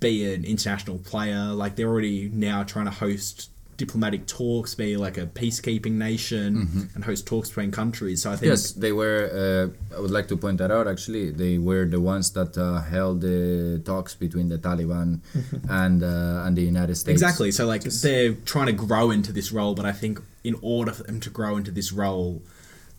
S4: be an international player. Like they're already now trying to host diplomatic talks be like a peacekeeping nation and host talks between countries so i think
S1: Yes, they were. Uh, I would like to point that out. Actually, they were the ones that uh, held the talks between the Taliban and uh, and the United States.
S4: Exactly. So like they're trying to grow into this role, but I think in order for them to grow into this role,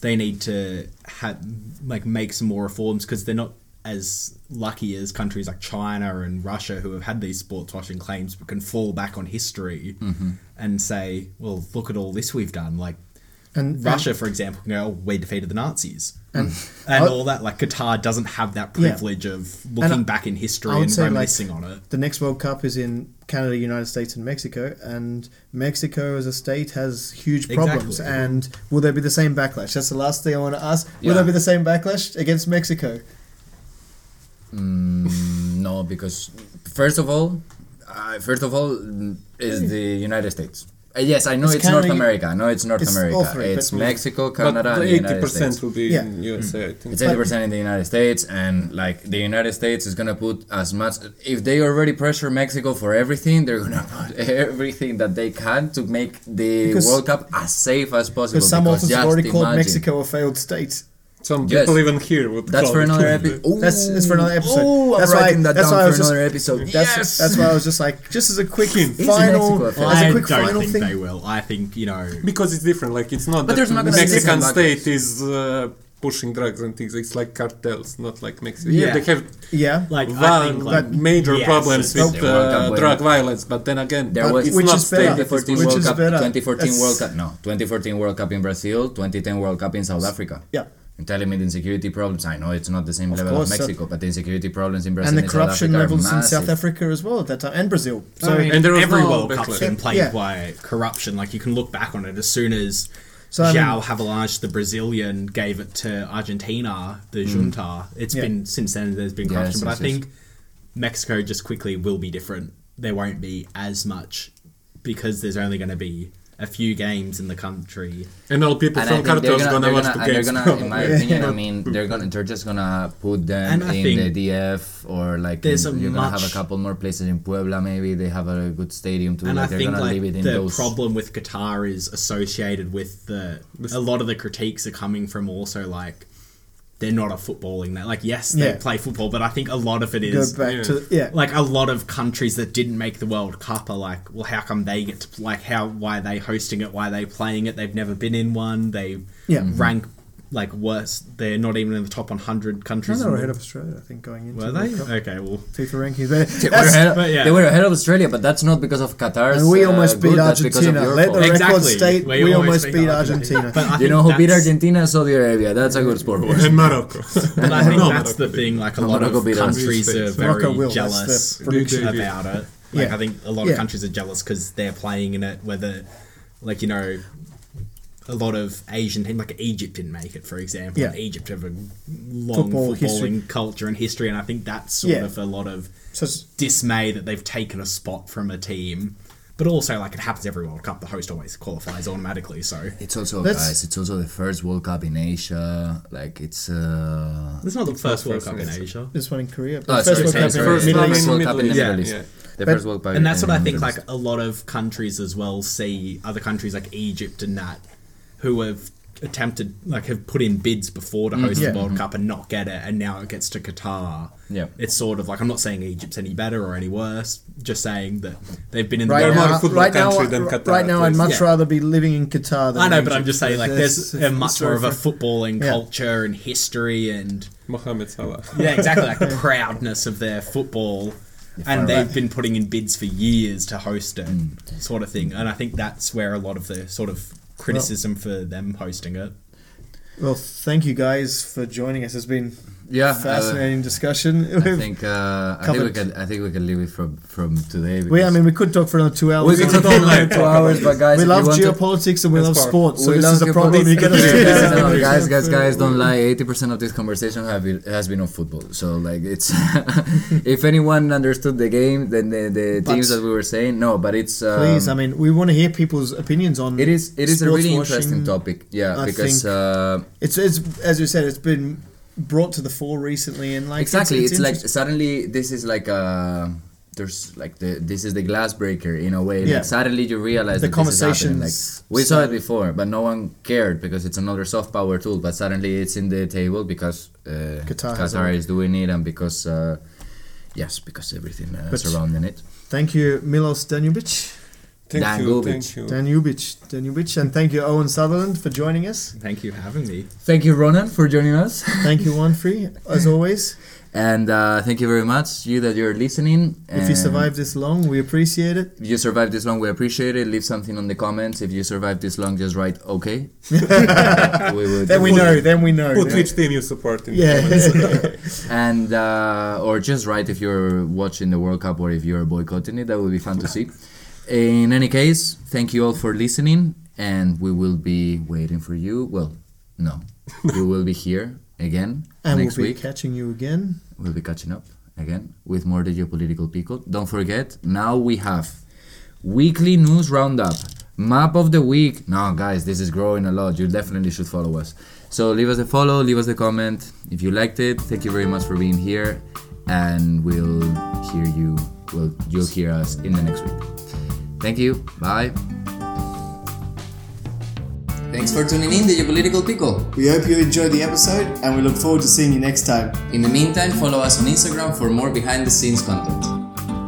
S4: they need to have like make some more reforms because they're not as lucky as countries like China and Russia who have had these sports washing claims but can fall back on history
S1: Mm-hmm.
S4: and say, well, look at all this we've done. Like
S2: And
S4: Russia, for example, can go, oh, we defeated the Nazis.
S2: And,
S4: And
S2: I-
S4: all that, like Qatar doesn't have that
S2: Yeah.
S4: privilege of looking
S2: I-
S4: back in history and
S2: say, like,
S4: reminiscing on it.
S2: the next World Cup is in Canada, United States, and Mexico, and Mexico as a state has huge problems.
S4: Exactly.
S2: And will there be the same backlash? That's the last thing I want to ask. Will
S1: Yeah.
S2: there be the same backlash against Mexico?
S1: Mm, no, because first of all, uh, first of all, is the United States. Uh, yes, I know
S2: It's
S1: it's, North
S2: Canada-
S1: America. I know it's North
S2: it's
S1: America.
S2: three,
S1: it's
S2: but-
S1: Mexico,
S3: But
S1: Canada,
S3: the
S1: and the
S3: eighty
S1: United
S3: percent
S1: States.
S3: will be
S2: Yeah.
S3: in USA. I think.
S1: It's eighty percent in the United States, and like the United States is gonna put as much. If they already pressure Mexico for everything, they're gonna put everything that they can to make the
S2: Because-
S1: World Cup as safe as possible.
S2: Because some
S1: because
S2: authors have already called
S1: imagine-
S2: Mexico a failed state.
S3: Some
S1: Yes.
S3: people even here would.
S1: That's
S3: call
S1: for another episode.
S2: That's- that's for another episode.
S1: Oh, I'm
S2: That's why-
S1: that
S2: that's
S1: down
S2: why I
S1: for
S2: was just-
S1: another episode.
S2: That's
S1: yes.
S2: that's why I was just like, just as a quick
S1: Mexico
S2: final,
S1: a
S2: as a
S4: I
S2: quick
S4: don't
S2: final
S4: think
S2: thing.
S4: they will. I think you know.
S3: because it's different. Like it's not
S1: But
S3: that
S1: there's not gonna
S3: Mexican state is uh, pushing drugs and things. It's like cartels, not like Mexico. Yeah,
S4: Yeah.
S3: they have
S2: Yeah,
S4: Like I
S3: one,
S4: think
S3: like,
S4: like
S3: major
S4: yes,
S3: problems with
S1: The World Cup
S3: uh, drug violence, but then again,
S1: There
S3: but
S1: was-
S3: it's
S2: Which
S3: not
S2: is better.
S1: 2014
S2: Which
S1: World
S2: is
S1: Cup,
S2: better.
S1: 2014
S2: That's-
S1: World Cup, no, 2014 World Cup in Brazil, 2010 World Cup in South Africa.
S2: yeah.
S1: You're telling me the insecurity problems. I know it's not the same
S2: Of
S1: level
S2: course,
S1: of
S2: so-
S1: Mexico, but the insecurity problems in Brazil
S2: And the
S1: and South
S2: corruption levels in South. Africa as well at that time, and Brazil. So
S4: I mean,
S3: And there was
S4: every
S3: no
S4: World Cup's
S3: backlash.
S4: been plagued
S2: Yeah.
S4: by corruption. Like you can look back on it as soon as
S2: So, I mean-
S4: João Havelange, the Brazilian, gave it to Argentina, the mm. junta. It's
S2: Yeah.
S4: been since then. There's been
S1: Yes,
S4: corruption, but I think Mexico just quickly will be different. There won't be as much because there's only going to be a few games in the country.
S3: and all people
S1: And I
S3: from
S1: think they're
S3: cartels
S1: gonna,
S3: gonna,
S1: they're
S3: watch
S1: gonna,
S3: the
S1: and
S3: games.
S1: gonna, in my opinion, I mean, they're gonna, they're just gonna put them in the DF or like
S4: there's
S1: in-
S4: a
S1: you're gonna have a couple more places in Puebla. Maybe they have a good stadium too.
S4: and
S1: like
S4: I think
S1: gonna
S4: like
S1: leave it in
S4: the
S1: those.
S4: problem with Qatar is associated with the a lot of the critiques are coming from also like they're not a footballing that like yes they
S2: Yeah.
S4: play football but I think a lot of it
S2: go
S4: is
S2: back
S3: yeah.
S2: to yeah.
S4: like a lot of countries that didn't make the World Cup are like well how come they get to like how why are they hosting it why are they playing it they've never been in one they
S2: Yeah.
S4: Rank like worse they're not even in the top 100
S2: No,
S4: countries
S2: they
S4: in
S2: were ahead of Australia, I think, going into
S4: were
S2: the
S4: they
S2: World Cup.
S4: okay well
S2: FIFA rankings. But
S1: They were,
S2: that's-
S1: ahead,
S4: but yeah.
S1: they were ahead of Australia, but that's not because of Qatar's.
S2: and we
S1: uh,
S2: almost beat
S1: good, because of
S2: Argentina. Let the
S1: fault.
S2: record
S4: Exactly.
S2: state
S4: We
S2: we,
S4: almost
S2: almost
S4: beat
S2: beat
S4: Argentina.
S2: Argentina.
S4: but
S1: You know who beat Argentina? Saudi Arabia. That's a good sport.
S3: and Morocco.
S4: But I think
S3: No,
S4: that's
S3: Morocco
S4: the thing. Like a
S1: No,
S4: lot
S1: Morocco
S4: of countries are very
S2: will,
S4: jealous
S2: the prediction.
S3: They- they-
S4: about it. Like
S2: Yeah.
S4: I think a lot of countries are jealous because they're playing in it. Whether, like you know, a lot of Asian teams, like Egypt, didn't make it, for example.
S2: Yeah.
S4: Egypt have a long
S2: Football
S4: footballing
S2: history.
S4: culture and history, and I think that's sort
S2: Yeah.
S4: of a lot of
S2: So it's-
S4: dismay that they've taken a spot from a team. But also, like it happens every World Cup, the host always qualifies automatically. So
S1: It's also
S2: Let's-
S1: guys. It's also the first World Cup in Asia. Like it's. uh
S4: it's not the first World
S3: first
S4: Cup in. Asia.
S2: this one in Korea.
S1: Oh,
S2: First
S1: sorry,
S2: World
S1: sorry,
S2: Cup in
S1: sorry.
S3: First
S2: Middle
S3: one
S2: East.
S3: in
S1: World
S3: Middle
S1: Cup in the
S3: East.
S1: Middle
S3: Yeah,
S1: East.
S3: yeah.
S1: The
S2: But-
S1: first World Cup.
S4: and that's
S1: in
S4: what I think
S1: Middle
S4: like
S1: East.
S4: a lot of countries as well see other countries like Egypt and that who have attempted like have put in bids before to mm, host
S2: Yeah.
S4: the World mm-hmm. Cup and not get it and now it gets to Qatar.
S1: Yeah.
S4: It's sort of like I'm not saying Egypt's any better or any worse, just saying that they've been in
S2: Right
S4: the
S3: They're
S2: now,
S3: football
S2: right now,
S3: than
S2: right-
S3: Qatar,
S2: right now, I'd much
S4: Yeah.
S2: rather be living in Qatar. Than
S4: I know,
S2: in
S4: but I'm just saying like
S2: It's-
S4: there's a much more of a
S2: fair.
S4: footballing
S2: Yeah.
S4: culture and history and
S3: Mohamed Salah.
S4: yeah, exactly like the proudness of their football. And they've been putting in bids for years to host it, mm. sort of thing. And I think that's where a lot of the sort of criticism for them hosting it.
S2: Well, thank you guys for joining us. It's been
S1: Yeah, uh,
S2: fascinating discussion.
S1: I think uh, I think we can I think we can leave it from from today.
S2: we, I mean, we could talk for another two hours.
S1: we could talk for like two hours, but guys,
S2: we love
S1: want to-
S2: geopolitics and we love sports. So
S1: We
S2: this is a problem. You get us
S1: No, guys, guys, guys, don't lie. Eighty percent of this conversation have been, has been on football. So like, it's if anyone understood the game, then the, the teams that we were saying, no, but it's um,
S2: Please, I mean, we want to hear people's opinions on.
S1: it is it is a really
S2: washing.
S1: interesting topic. Yeah,
S2: I
S1: because uh,
S2: It's it's as you said, it's been brought to the fore recently, and like
S1: exactly, it's, like suddenly this is like uh there's like the this is the glass breaker in a way.
S2: Yeah.
S1: Like suddenly you realize
S2: The
S1: that this is happening. Like we saw it before, but no one cared because it's another soft power tool. But suddenly it's in the table because uh,
S2: Qatar
S1: Qatar, is doing it, and because uh, yes, because everything uh, surrounding it.
S2: Thank you, Milos Dangubic.
S3: Thank
S1: Dan
S3: you,
S1: Govic.
S3: thank you.
S2: Dangubic, Dangubic, and thank you, Owen Sutherland, for joining us.
S4: Thank you for having me.
S1: Thank you, Ronan, for joining us.
S2: Thank you, Wanfree, as always.
S1: And uh, thank you very much, you that you're listening.
S2: If you
S1: And
S2: survived this long, we appreciate it.
S1: If you survived this long, we appreciate it. Leave something on the comments. If you survived this long, just write okay. we would.
S2: Then we know. Then we know.
S3: Put which team you support in the
S2: Yeah.
S3: comments.
S1: and uh, or just write if you're watching the World Cup or if you're boycotting it. That would be fun to see. In any case, thank you all for listening, and we will be waiting for you. Well, no, we will be here again
S2: and
S1: next
S2: we'll be
S1: week.
S2: catching you again.
S1: we'll be catching up again with more the geopolitical Pickle. Don't forget, now we have weekly news roundup, map of the week. Now, guys, this is growing a lot. You definitely should follow us. So leave us a follow, leave us a comment if you liked it. Thank you very much for being here, and we'll hear you. Well, you'll hear us in the next week. Thank you. Bye. Thanks for tuning in, the Geopolitical Pickle.
S2: We hope you enjoyed the episode, and we look forward to seeing you next time.
S1: In the meantime, follow us on Instagram for more behind the scenes content.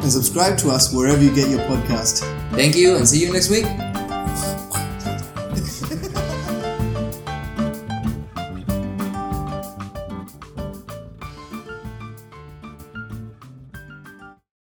S2: And subscribe to us wherever you get your podcast.
S1: Thank you, and see you next week.